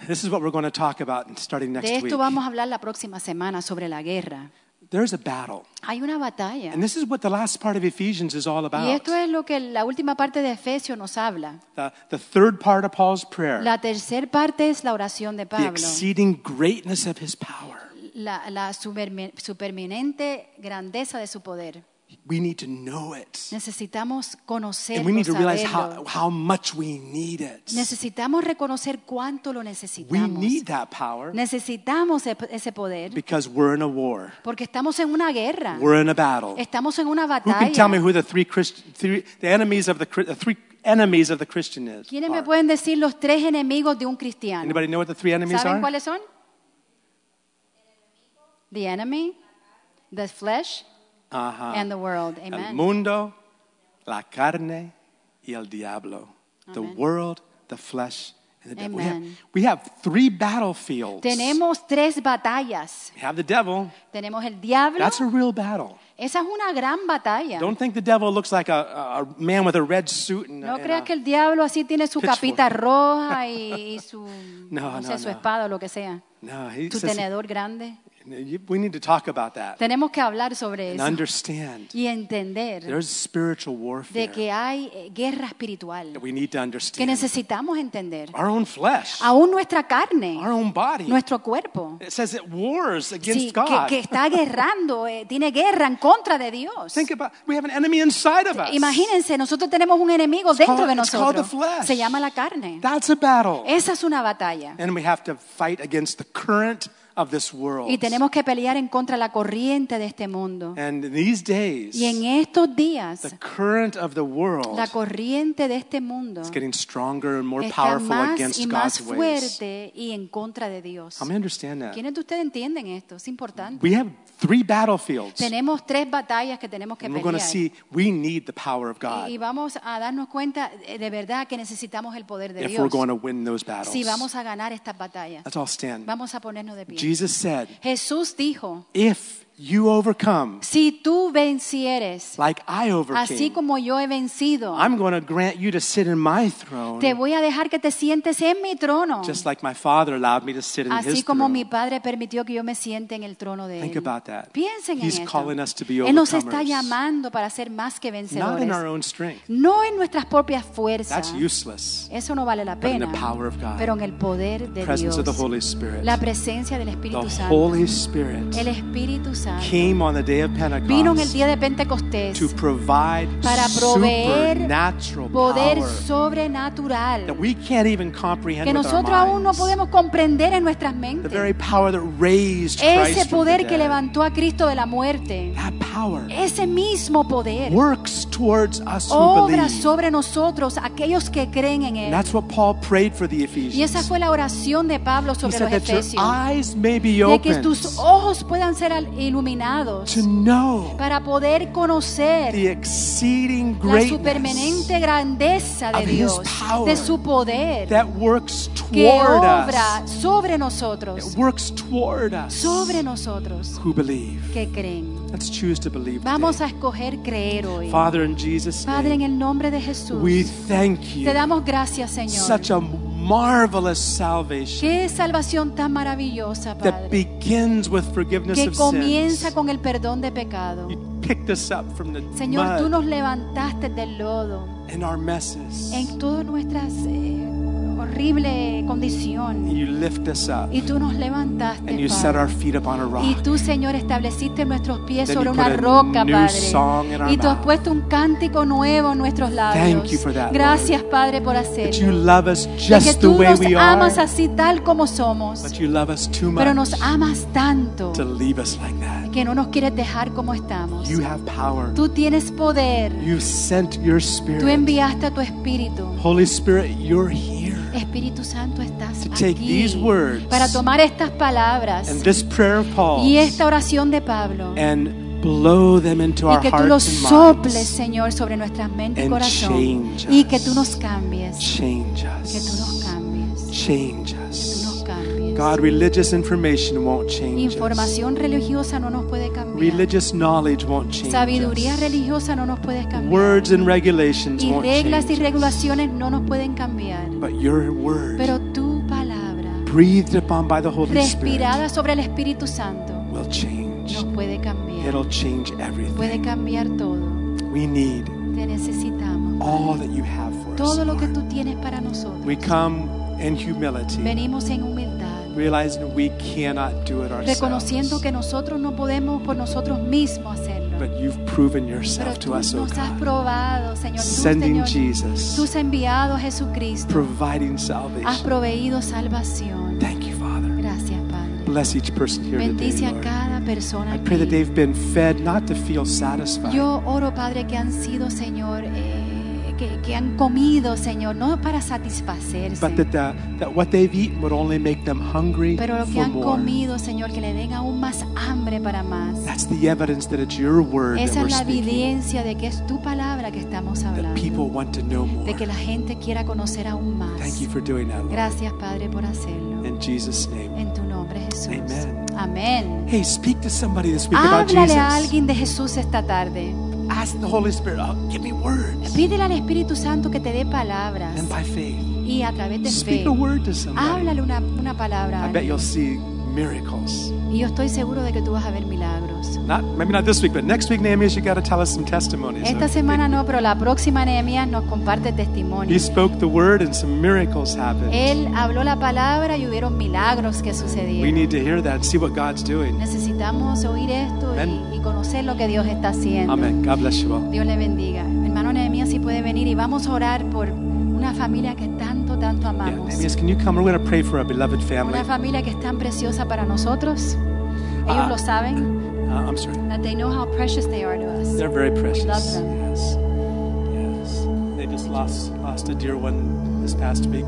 This is what we're going to talk about starting next De week. esto vamos a hablar la próxima semana sobre la guerra. There's a battle. Hay una batalla. And this is what the last part of Ephesians is all Y about. esto es lo que la última parte de Efesios nos habla. The, the third part of Paul's prayer, La tercera parte es la oración de the Pablo. exceeding greatness of his power. La, la supermi- superminente grandeza de su poder. We need to know it. Necesitamos conocerlo, And we need to realize how, much we need it. Necesitamos reconocer cuánto lo We necesitamos. need that power Necesitamos ese poder because we're in a war. porque estamos en una guerra. We're in a battle. Estamos en una Who can tell me batalla. who the three, Christ, three the enemies of the, Chri- the three enemies of the Christian is? ¿Quiénes me pueden decir los tres enemigos de un cristiano? Anybody know what the three enemies ¿Saben are? cuáles son? The enemy, the flesh, Uh-huh. and the world. El Amen. mundo, la carne y el diablo. The Amen. world, the flesh, and the devil. We have, Amen. we have three battlefields. Tenemos tres batallas. We have the devil. Tenemos el diablo. That's a real battle. Esa es una gran batalla. Don't think the devil looks like a, a man with a red suit and, No and creas a- que el diablo así tiene su pitchfork. capita roja y, y <laughs> su, No, no no, sé, su no. espada o lo que sea, no, he su says tenedor grande. We need to talk about that Tenemos que hablar sobre and eso understand y entender there's spiritual de warfare que hay eh, guerra espiritual that we need to que understand. necesitamos entender. Our own flesh, Aún nuestra carne, our own body. nuestro cuerpo, It says it wars against sí, que, God. que está guerrando, eh, tiene guerra en contra de Dios. Think about we have an enemy inside of us. Imagínense, nosotros tenemos un enemigo dentro called- de it's called the nosotros. flesh. Se llama la carne. That's a battle. Esa es una batalla. And we have to fight against the current of this world. Y tenemos que pelear en contra la corriente de este mundo. And in these days, Y en estos días, the current of the world la corriente de este mundo is getting stronger and more está powerful más against y más God's ways. fuerte y en contra de Dios. How many understand that? ¿Quiénes de ustedes entienden esto? Es importante. We have three battlefields. Tenemos tres batallas que tenemos que And we're going to pelear. see we need the power of God Y, y vamos a darnos cuenta eh, de verdad que necesitamos el poder de Dios we're going to win those battles. si vamos a ganar estas batallas. Let's all stand. Vamos a ponernos de pie. Jesus said, Jesús dijo, if you overcome si tú vencieres, like I así overcame, como yo he vencido, I'm going to grant you to sit in my throne te voy a dejar que te sientes en mi trono, just like my Father allowed me to sit in así his como throne. mi Padre permitió que yo me siente en el trono de Think Él. about that. Piensen He's en esto. calling us to be Él nos está llamando para ser más que Not vencedores. in our own strength. No en nuestras propias fuerzas. That's useless. Eso no vale la But in the pena. power of God. Pero en el poder de Presence of the Dios. Holy Spirit. La presencia del Espíritu The Santo. Holy Spirit El Espíritu Santo came on the day of vino en el Pentecost día de Pentecostés to provide para proveer poder sobrenatural that we can't even comprehend que nosotros aún no podemos comprender en nuestras The very mentes. power that raised Ese poder que levantó a Cristo de la muerte. That power Ese mismo poder works towards us obra sobre nosotros, aquellos que creen en Él. that's what Paul prayed for the Y esa Ephesians. fue la oración de Pablo He sobre said los Efesios. De que tus ojos puedan ser al- iluminados to know para poder conocer the exceeding la supermanente grandeza de Dios, de su poder that works que obra us. sobre nosotros, It works toward us sobre nosotros who believe. que creen. Let's choose to believe Vamos today. a escoger creer hoy. Father, in Jesus' Padre, en el nombre de Jesús, we thank you. te damos gracias, Señor. Such a marvelous salvation Qué salvación tan maravillosa, that Padre, begins with forgiveness que of comienza sins. con el perdón de pecado. You picked us up from the Señor, tú nos levantaste del lodo and our messes. en todas nuestras eh, horrible condición You lift us up y tú nos levantaste, and you set our feet upon a Y rock. tú, Señor, estableciste nuestros pies Then sobre you una roca, Padre. Y tú has puesto un cántico nuevo en nuestros labios. you for that, Gracias, Padre, por That you hacerlo. love us que just the tú way nos we amas are, así tal como somos, but you love us too pero much nos amas tanto to leave us like that. que no nos quieres dejar como estamos. You have power. Tú tienes poder. You've sent your Tú spirit. enviaste a tu Espíritu. Holy Spirit, you're here. Espíritu Santo, estás To take aquí these words para tomar estas palabras And this prayer of Paul y esta oración de Pablo. and blow them into y our que tú los hearts and soples, minds. Señor, sobre nuestras mentes y And corazón. change y que tú nos cambies, Change que tú nos cambies, Change que tú nos cambies. God, religious information won't change us. Información religiosa no nos puede cambiar. Religious knowledge won't change Sabiduría us. religiosa no nos puede cambiar. Words and regulations Y won't reglas y change us. regulaciones no nos pueden cambiar. But your word, Pero tu palabra, breathed upon by the Holy Spirit, respirada sobre el Espíritu Santo, will change. nos puede cambiar. It'll change Puede everything. cambiar todo. We need Te necesitamos. all that you have for us. Todo lo que tú tienes para nosotros. We come in humility, Venimos en humildad, realizing we cannot do it reconociendo que nosotros no podemos por nosotros mismos hacerlo. But you've proven Pero yourself tú to us, oh nos has probado, Señor. Tú, Sending Jesus, tú has enviado a Jesucristo. providing Has salvation. proveído salvación. Thank you, Father. Gracias, Padre. Bless each person here Bendice today, a cada persona I pray that they've been fed not to feel satisfied, Yo oro, Padre, que han sido, Señor, eh, que, que han comido, Señor, no para satisfacerse, but that, the, that what they've eaten would only make them hungry pero lo que for han more. comido, Señor, que le den aún más hambre para más. That's the evidence that it's your word that Esa we're es la speaking. evidencia de que es tu palabra que estamos That people hablando, want to know more. de que la gente quiera conocer aún más. Thank you for doing that, Lord. Gracias, Padre, por hacerlo. In Jesus' name. En tu nombre, Jesús. Amen. Amén. Hey, speak to somebody this week about Háblale a Jesus. alguien de Jesús esta tarde. Ask the Holy Spirit, oh, give me words. Pídele al Espíritu Santo que te dé palabras. And by faith, Y a través de speak fe, a word to somebody. háblale una, una palabra. I bet you'll see miracles. Y yo estoy seguro de que tú vas a ver milagros. Not maybe not this week, but next week, Nehemiah, you got to tell us some testimonies. Esta semana no, pero la próxima Nehemías nos comparte He testimonio. spoke the word, and some miracles happened. Él habló la palabra y hubieron milagros que We sucedieron. need to hear that and see what God's doing. Necesitamos oír esto y, y conocer lo que Dios está haciendo. Amen. God bless you all. Dios le bendiga. Hermano Nehemías, si puede venir y vamos a orar por una familia que tanto, tanto Yeah, amamos. Nehemiah, can you come? We're going to pray for our beloved family. Una familia que es tan preciosa para nosotros. Ellos Ah. lo saben. Uh, I'm sorry. That they know how precious they are to us. They're very precious. love them. Yes. Yes. They just lost lost a dear one this past week,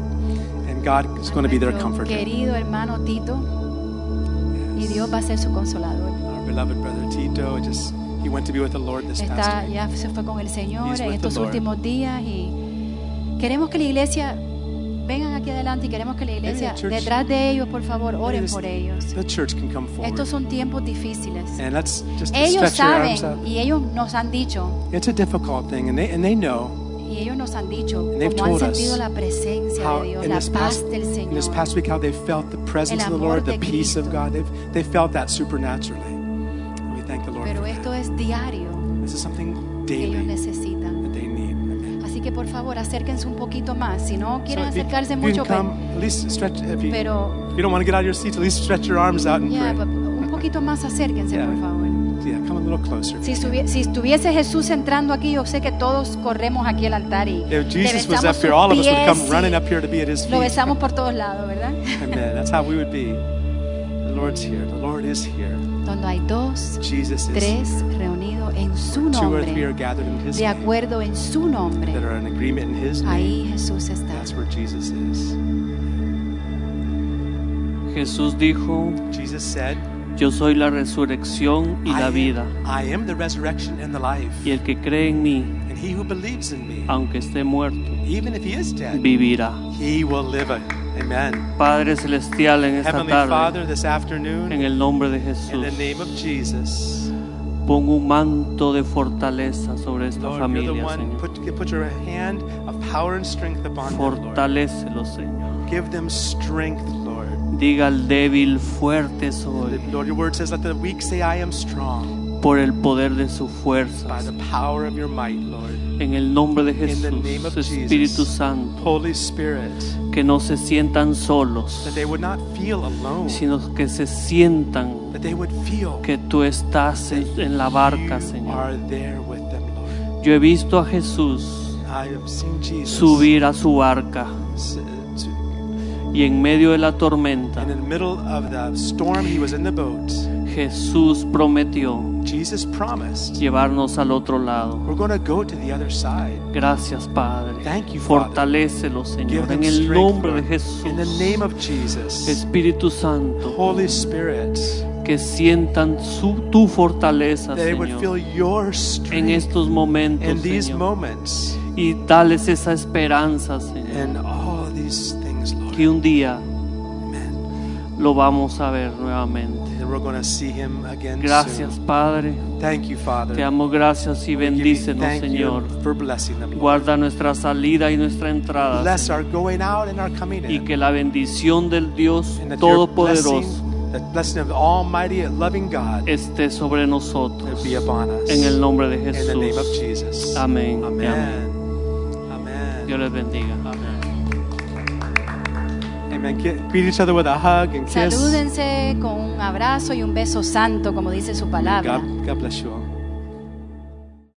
and God is going to be their comforter. querido hermano Tito y Yes. Dios va a ser su consolador. Our beloved brother Tito just he went to be with the Lord this Está, past week. ya se fue con el Señor en estos últimos días y queremos que la iglesia vengan aquí adelante y queremos que la iglesia the church- detrás de ellos, por favor, oren this- por ellos. Estos son tiempos difíciles. Ellos saben y ellos nos han dicho It's a difficult thing, and they and they know y ellos nos han dicho cómo han sentido la presencia de Dios, la paz del Señor. this past week how they felt the presence of the Lord, the peace of. God. They've they felt that supernaturally. And we thank the Lord Pero esto es diario This is something que ellos daily necesitan. Que por favor acérquense un poquito más. Si no quieren So acercarse mucho, come. If you, pero you don't want to get out of your seats, at least stretch your arms out and pray. un poquito más acérquense, Yeah. por favor. Yeah, come a little closer. Si, estuvi- si estuviese Jesús entrando aquí, yo sé que todos corremos aquí al altar y If Jesus was up here, all of us would come running up here to be at His Lo feet. besamos por todos lados, ¿verdad? Amen. That's how we would be. The Lord's here. The Lord is here. Donde hay dos, Jesus tres reunidos en su Two or three are nombre, gathered in His de name acuerdo en su that nombre, are in agreement in His name. ahí Jesús está. That's where Jesus is. Jesús dijo, Jesus said, yo soy la resurrección y I la am- vida, I am the resurrection and the life. y el que cree en mí, And he who believes in me, aunque esté muerto, even if he is dead, vivirá. he will live. Amen. Padre Celestial, en esta Heavenly tarde, Father, this afternoon, en el nombre de in Jesús, pongo un manto de fortaleza sobre esta Lord, familia, Señor. put, put your hand of power and strength upon. Fortalécelo, Señor. Give them strength, Lord. Diga al débil, fuerte soy, Lord, your word says, let the weak say, I am strong por el poder de su by fuerza. the power of your might, Lord. En el nombre de Jesús, Espíritu. Santo, que no se sientan solos, sino que se sientan que tú estás en, la barca, Señor. Yo he visto a Jesús I have seen Jesus subir a su barca to- y en medio de la tormenta Jesús prometió Jesus promised, llevarnos al otro lado. we're going to go to the other side. Gracias, Padre. Thank you. Fortalécelo, Señor, en el nombre de. Jesús. In the name of Jesus. Espíritu Santo, Holy Spirit, que sientan su, tu fortaleza, Señor, en estos momentos, Señor. moments Y dales esa esperanza, Señor, and all these things, Lord. que un día Amen. lo vamos a ver nuevamente. And we're going to see him again Gracias. Padre. Thank you, Father. Te amo, gracias y bendícenos, Señor. Guarda nuestra salida y nuestra entrada. Bless our going out and our coming Y que la bendición del Dios Todopoderoso esté sobre nosotros. be upon us. En el nombre de In the name of Jesús. Jesus. Amén. amén. Dios les bendiga. Amen. Get- Greet each other with a hug and kiss. Salúdense con un abrazo y un beso santo, como dice su palabra. God, God bless you all.